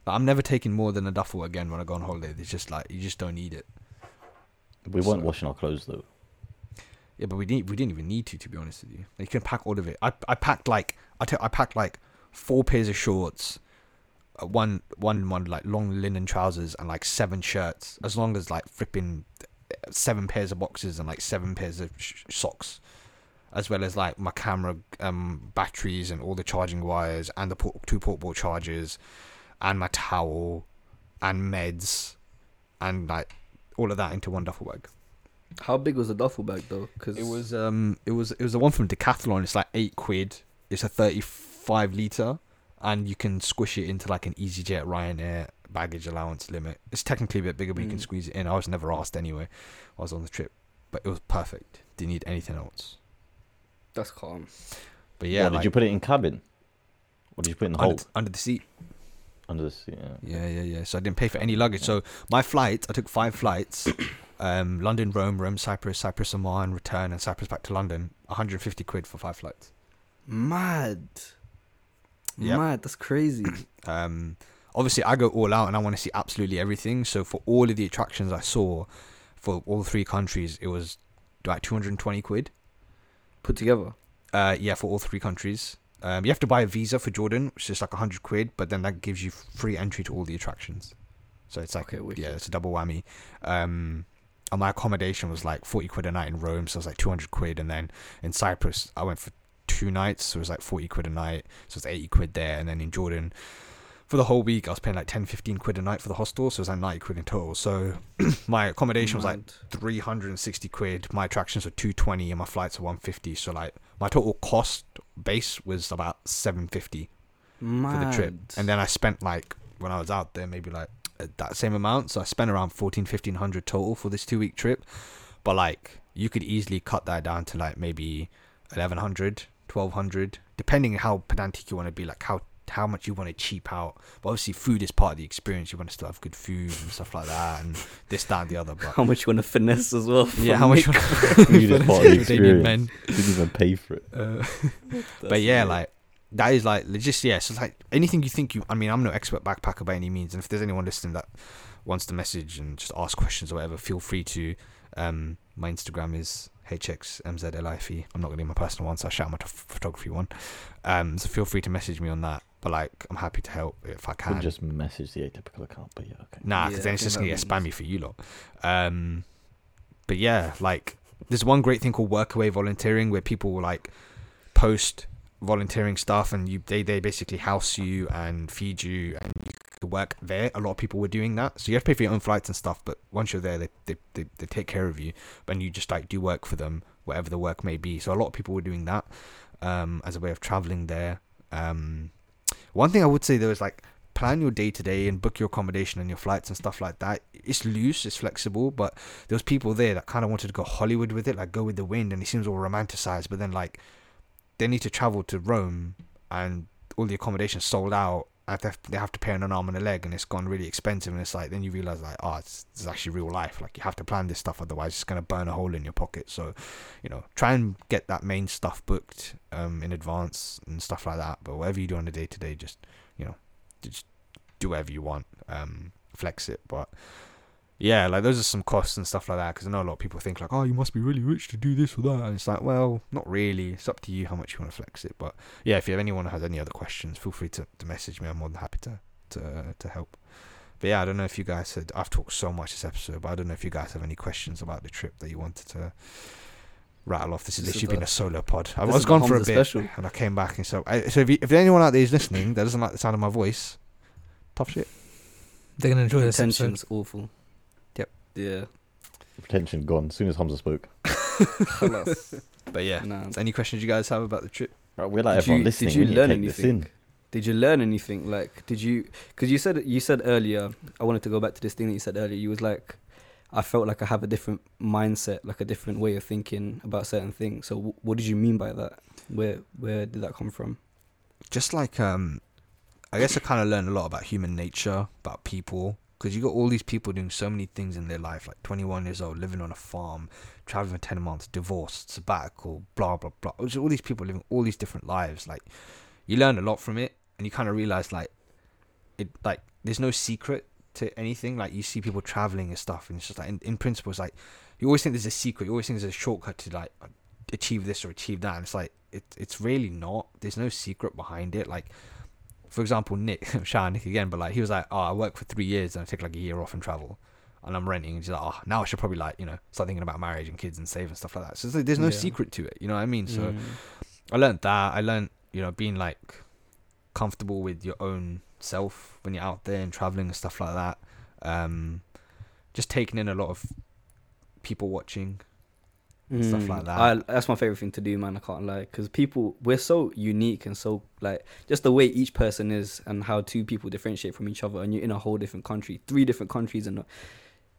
Like, I'm never taking more than a duffel again when I go on holiday. It's just like you just don't need it. We weren't So- washing our clothes though. Yeah, but we didn't. We didn't even need to, to be honest with you. Like, you can pack all of it. I I packed like I I packed like four pairs of shorts, uh, one one one like long linen trousers, and like seven shirts. As long as like flipping seven pairs of boxes and like seven pairs of sh- socks, as well as like my camera um batteries and all the charging wires and the port- two portable chargers, and my towel, and meds, and like all of that into one duffel bag. How big was the duffel bag though? Because It was um it was it was the one from Decathlon. It's like eight quid. It's a thirty five liter, and you can squish it into like an EasyJet Ryanair baggage allowance limit. It's technically a bit bigger, but you can Mm. squeeze it in. I was never asked anyway. I was on the trip, but it was perfect. Didn't need anything else. that's calm. But yeah, What, did you put it in cabin? Or did you put it in the under, hold under the seat? under the seat? Yeah. Yeah, yeah, yeah. So I didn't pay for any luggage. So my flight, I took five flights. *coughs* Um, London, Rome, Rome, Cyprus, Cyprus, Amman, return, and Cyprus back to London. 150 quid for five flights. Mad. Yep. Mad. That's crazy. *coughs* Um, obviously, I go all out and I want to see absolutely everything. So for all of the attractions I saw for all three countries, it was like 220 quid. Put together. Uh, yeah, for all three countries. Um, you have to buy a visa for Jordan, which is like 100 quid, but then that gives you free entry to all the attractions. So it's like, Okay, yeah, it's a double whammy. Um, and my accommodation was like 40 quid a night in Rome, so it was like 200 quid. And then in Cyprus, I went for two nights, so it was like 40 quid a night, so it's 80 quid there. And then in Jordan, for the whole week, I was paying like 10, 15 quid a night for the hostel, so it was like 90 quid in total. So *clears throat* my accommodation was like 360 quid. My attractions were 220 and my flights are 150. So like my total cost base was about 750 for the trip. And then I spent like when I was out there maybe like uh, that same amount. So I spent around 14 1500 total for this 2 week trip. But like you could easily cut that down to like maybe 1100, 1200 depending on how pedantic you want to be like how how much you want to cheap out. But obviously food is part of the experience. You want to still have good food and stuff like that and this that and the other but How much you want to finesse as well? yeah, how much Nick? *laughs* Food is part of the *laughs* experience. men. Didn't even pay for it. Uh, but yeah, lit. like that is like just yeah. So it's like anything you think you. I mean, I'm no expert backpacker by any means, and if there's anyone listening that wants to message and just ask questions or whatever, feel free to. Um, My Instagram is hxmzlife. I'm not gonna give my personal one, so I shout my t- photography one. Um, so feel free to message me on that. But like, I'm happy to help if I Could can. just message the atypical account, but yeah, okay. Nah, because I then it's just gonna get makes- spammy for you lot. Um, but yeah, like there's one great thing called workaway volunteering where people will like post volunteering stuff and you they, they basically house you and feed you and you could work there. A lot of people were doing that. So you have to pay for your own flights and stuff, but once you're there they, they, they, they take care of you and you just like do work for them, whatever the work may be. So a lot of people were doing that um as a way of traveling there. Um one thing I would say though is like plan your day to day and book your accommodation and your flights and stuff like that. It's loose, it's flexible, but there was people there that kind of wanted to go Hollywood with it, like go with the wind, and it seems all romanticized. But then like they need to travel to Rome and all the accommodations sold out. Have, they have to pay an arm and a leg, and it's gone really expensive. And it's like then you realize like, oh, it's, it's actually real life. Like you have to plan this stuff, otherwise it's gonna burn a hole in your pocket. So, you know, try and get that main stuff booked um in advance and stuff like that. But whatever you do on a day to day, just you know, just do whatever you want, um, flex it. But yeah, like those are some costs and stuff like that. Because I know a lot of people think like, oh, you must be really rich to do this or that, and it's like, well, not really. It's up to you how much you want to flex it. But yeah, if you have anyone who has any other questions, feel free to, to message me. I'm more than happy to to to help. But yeah, I don't know if you guys had. I've talked so much this episode, but I don't know if you guys have any questions about the trip that you wanted to rattle off. This has This is literally been the- a solo pod. I was is gone for a bit, special. and I came back, and so I, so if, you, if anyone out there is listening that doesn't like the sound of my voice, tough shit. They're gonna enjoy this episode. Intention's awful. Yep. Yeah. Retention gone as soon as Hamzah spoke. *laughs* But yeah, Nah. any questions you guys have about the trip? Right, we're like Did everyone you- listening. did you we need to learn take anything? Did you learn anything? Like, did you? Because you said you said earlier. I wanted to go back to this thing that you said earlier. You was like, I felt like I have a different mindset, like a different way of thinking about certain things. So, w- what did you mean by that? Where where did that come from? just like um i guess i kind of learned a lot about human nature about people because you got all these people doing so many things in their life like 21 years old living on a farm traveling for 10 months divorced sabbatical blah blah blah. It was all these people living all these different lives like you learn a lot from it and you kind of realize like it like there's no secret to anything. Like you see people traveling and stuff and it's just like in, in principle it's like you always think there's a secret you always think there's a shortcut to like achieve this or achieve that and it's like it, it's really not. There's no secret behind it. Like for example nick *laughs* shout out nick again but like he was like oh i work for three years and i take like a year off and travel and i'm renting and he's like oh now i should probably like you know start thinking about marriage and kids and save and stuff like that so like, there's no Yeah. secret to it you know what i mean so Mm. I learned that. I learned, you know, being like comfortable with your own self when you're out there and traveling and stuff like that. Um, just taking in a lot of people watching. Stuff like that. Mm. I, that's my favorite thing to do, man. I can't lie, because people we're so unique and so like just the way each person is and how two people differentiate from each other, and you're in a whole different country, three different countries in a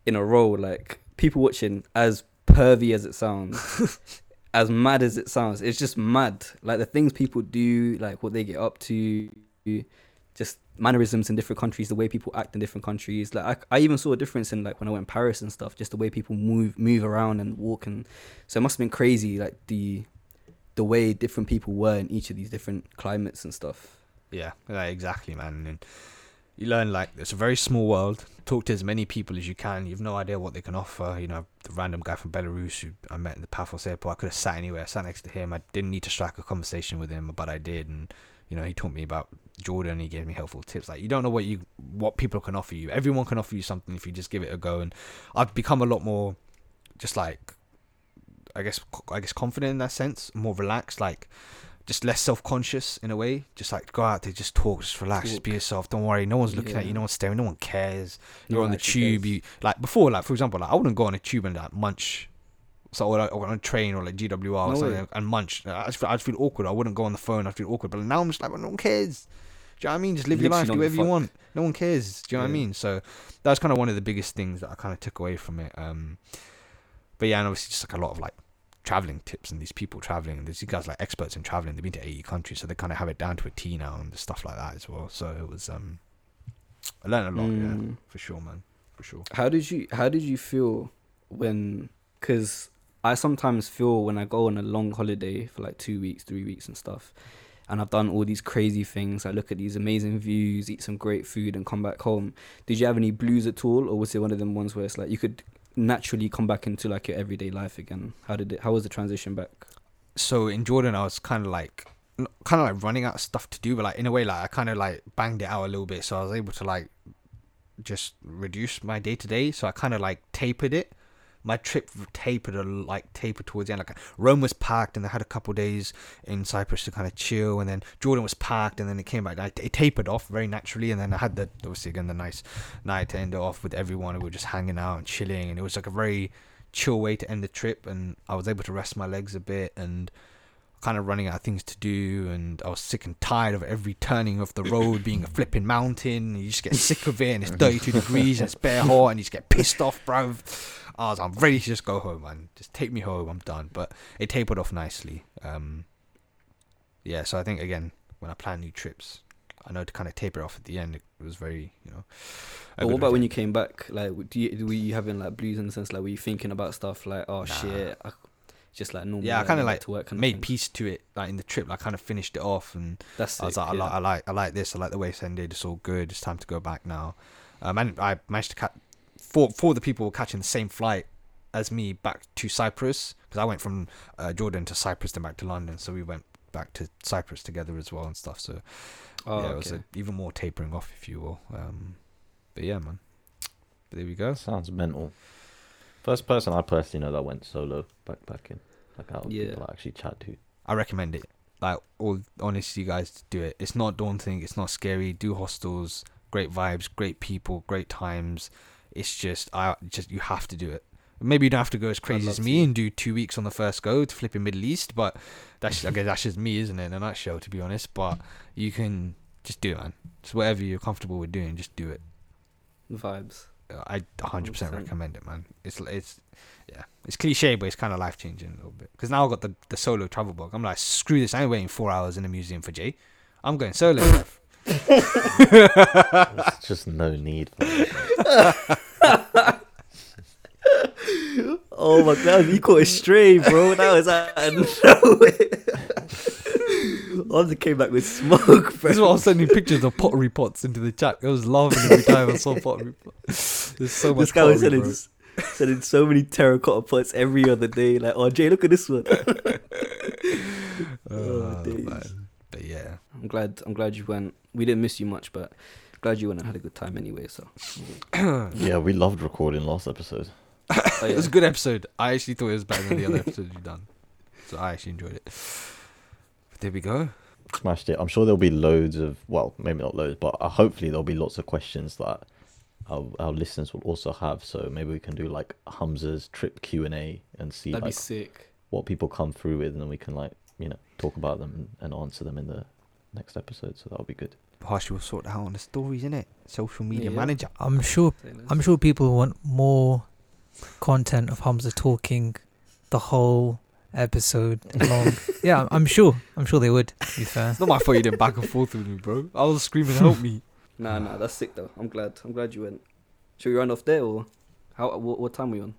in a row. Like people watching, as pervy as it sounds, *laughs* as mad as it sounds, it's just mad. Like the things people do, like what they get up to, mannerisms in different countries, the way people act in different countries. Like I, I even saw a difference in like when I went to Paris and stuff, just the way people move move around and walk and so it must have been crazy, like the the way different people were in each of these different climates and stuff. Yeah, exactly, man. And you learn like it's a very small world. Talk to as many people as you can. You've no idea what they can offer. You know, the random guy from Belarus who I met in the Paphos airport. I could have sat anywhere. I sat next to him. I didn't need to strike a conversation with him, but I did. And you know, he taught me about Jordan. He gave me helpful tips. Like you don't know what you what people can offer you. Everyone can offer you something if you just give it a go. And I've become a lot more, just like, I guess I guess confident in that sense. More relaxed. Like just less self conscious in a way. Just like go out there, just talk, just relax, just be yourself. Don't worry, no one's looking at you, no one's staring, no one cares. You're one on the tube, cares. you like before, like for example, like I wouldn't go on a tube and like munch. So or, or on a train or like GWR or something way. and munch. I just feel, I'd feel awkward. I wouldn't go on the phone. I'd feel awkward. But now I'm just like, well, no one cares. Do you know what I mean? Just live your life, do whatever you want. No one cares. Do you know what I mean? So that's kind of one of the biggest things that I kind of took away from it. Um, but yeah, and obviously just like a lot of like traveling tips and these people traveling and these guys like experts in traveling. They've been to 80 countries, so they kind of have it down to a T now and stuff like that as well. So it was um, I learned a lot, yeah, Mm. for sure, man, for sure. How did you How did you feel when? Because I sometimes feel when I go on a long holiday for like two weeks, three weeks, and stuff, and I've done all these crazy things. I look at these amazing views, eat some great food, and come back home. Did you have any blues at all, or was it one of them ones where it's like you could naturally come back into like your everyday life again? How did it? How was the transition back? so in Jordan, I was kind of like, kind of like running out of stuff to do, but like in a way, like I kind of like banged it out a little bit, so I was able to like just reduce my day to day. So I kind of like tapered it. My trip tapered like tapered towards the end. Like Rome was packed, and I had a couple days in Cyprus to kind of chill, and then Jordan was packed, and then it came back. It tapered off very naturally, and then I had the obviously again the nice night to end it off with everyone. We were just hanging out and chilling, and it was like a very chill way to end the trip, and I was able to rest my legs a bit and kind of running out of things to do and I was sick and tired of every turning of the road *coughs* being a flipping mountain and you just get sick of it and it's *laughs* 32 degrees and it's bare hot and you just get pissed off bruv I was I'm ready to just go home man. Just take me home. I'm done. But it tapered off nicely. Um yeah so I think again when I plan new trips I know to kind of taper off at the end it was very you know But what about when you came back? Like, do you were you having like blues in the sense like were you thinking about stuff like oh Nah. shit, I, just like normal? Yeah, I kinda like to work kind of made thing? peace to it like in the trip like kind of finished it off and That's I was sick, like, I like, I like, I like this. I like the way it's ended. It's all good. It's time to go back now. Um, and I managed to catch four, four of the people were catching the same flight as me back to Cyprus because I went from uh, Jordan to Cyprus then back to London. So we went back to Cyprus together as well and stuff. So Oh, yeah, it was a, even more tapering off, if you will. Um, but yeah, man. But there we go. Sounds mental. First person I personally know that went solo backpacking. Like out of Yeah. people I actually chat to. I recommend it. Like all honesty, guys, do it. It's not daunting. It's not scary. Do hostels. Great vibes. Great people. Great times. It's just I just you have to do it. Maybe you don't have to go as crazy love as to. me and do two weeks on the first go to flipping Middle East, but that's I guess that's just me, isn't it? In a nutshell, to be honest. But you can just do it, man. Just whatever you're comfortable with doing, just do it. vibes. I 100% 100%. recommend it, man. It's it's yeah, it's cliche, but it's kind of life changing a little bit. Because now I've got the the solo travel book. I'm like, screw this. I ain't waiting four hours in a museum for Jay. I'm going solo. bruv. *laughs* There's just no need for it. *laughs* Oh my god, you caught it straight, bro. That was out of nowhere. *laughs* Only came back with smoke, bro. This is why I was sending pictures of pottery pots into the chat. I was laughing every time I saw pottery pots. There's so much This guy was pottery, sending, bro. sending so many terracotta pots every other day. Like, oh, Jay, look at this one. *laughs* *laughs* Oh, oh, days. But yeah, I'm glad. I'm glad you went. We didn't miss you much, but glad you went and had a good time anyway. So, *coughs* yeah, we loved recording last episode. Oh, it was a good episode. I actually thought it was better than the other *laughs* episodes you've done. So I actually enjoyed it. But there we go. Smashed it. I'm sure there'll be loads of well, maybe not loads, but uh, hopefully there'll be lots of questions that our, our listeners will also have. So maybe we can do like Hamzah's trip Q and A and see that'd be like sick. what people come through with, and then we can like you know talk about them and, and answer them in the next episode. So that'll be good. Partial will sort out on the stories, innit? Social media Yeah. manager. I'm sure. I'm sure people want more content of Hamzah talking the whole episode long. *laughs* yeah, I'm sure. I'm sure they would. To be fair. It's not my fault you didn't back and forth with me, bro. I was screaming, help me. *laughs* Nah, nah, that's sick though. I'm glad. I'm glad you went. Should we run off there or how? What, what time are we on?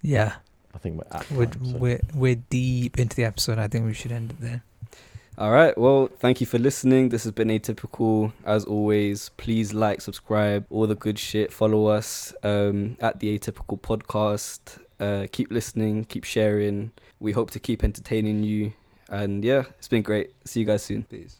Yeah, I think we're at we're, time, so- we're we're deep into the episode. I think we should end it there. All right. Well, thank you for listening. This has been atypical. As always, please like, subscribe, all the good shit. Follow us um, at the Atypical Podcast. Uh, keep listening, keep sharing. We hope to keep entertaining you. And yeah, it's been great. See you guys soon. Peace.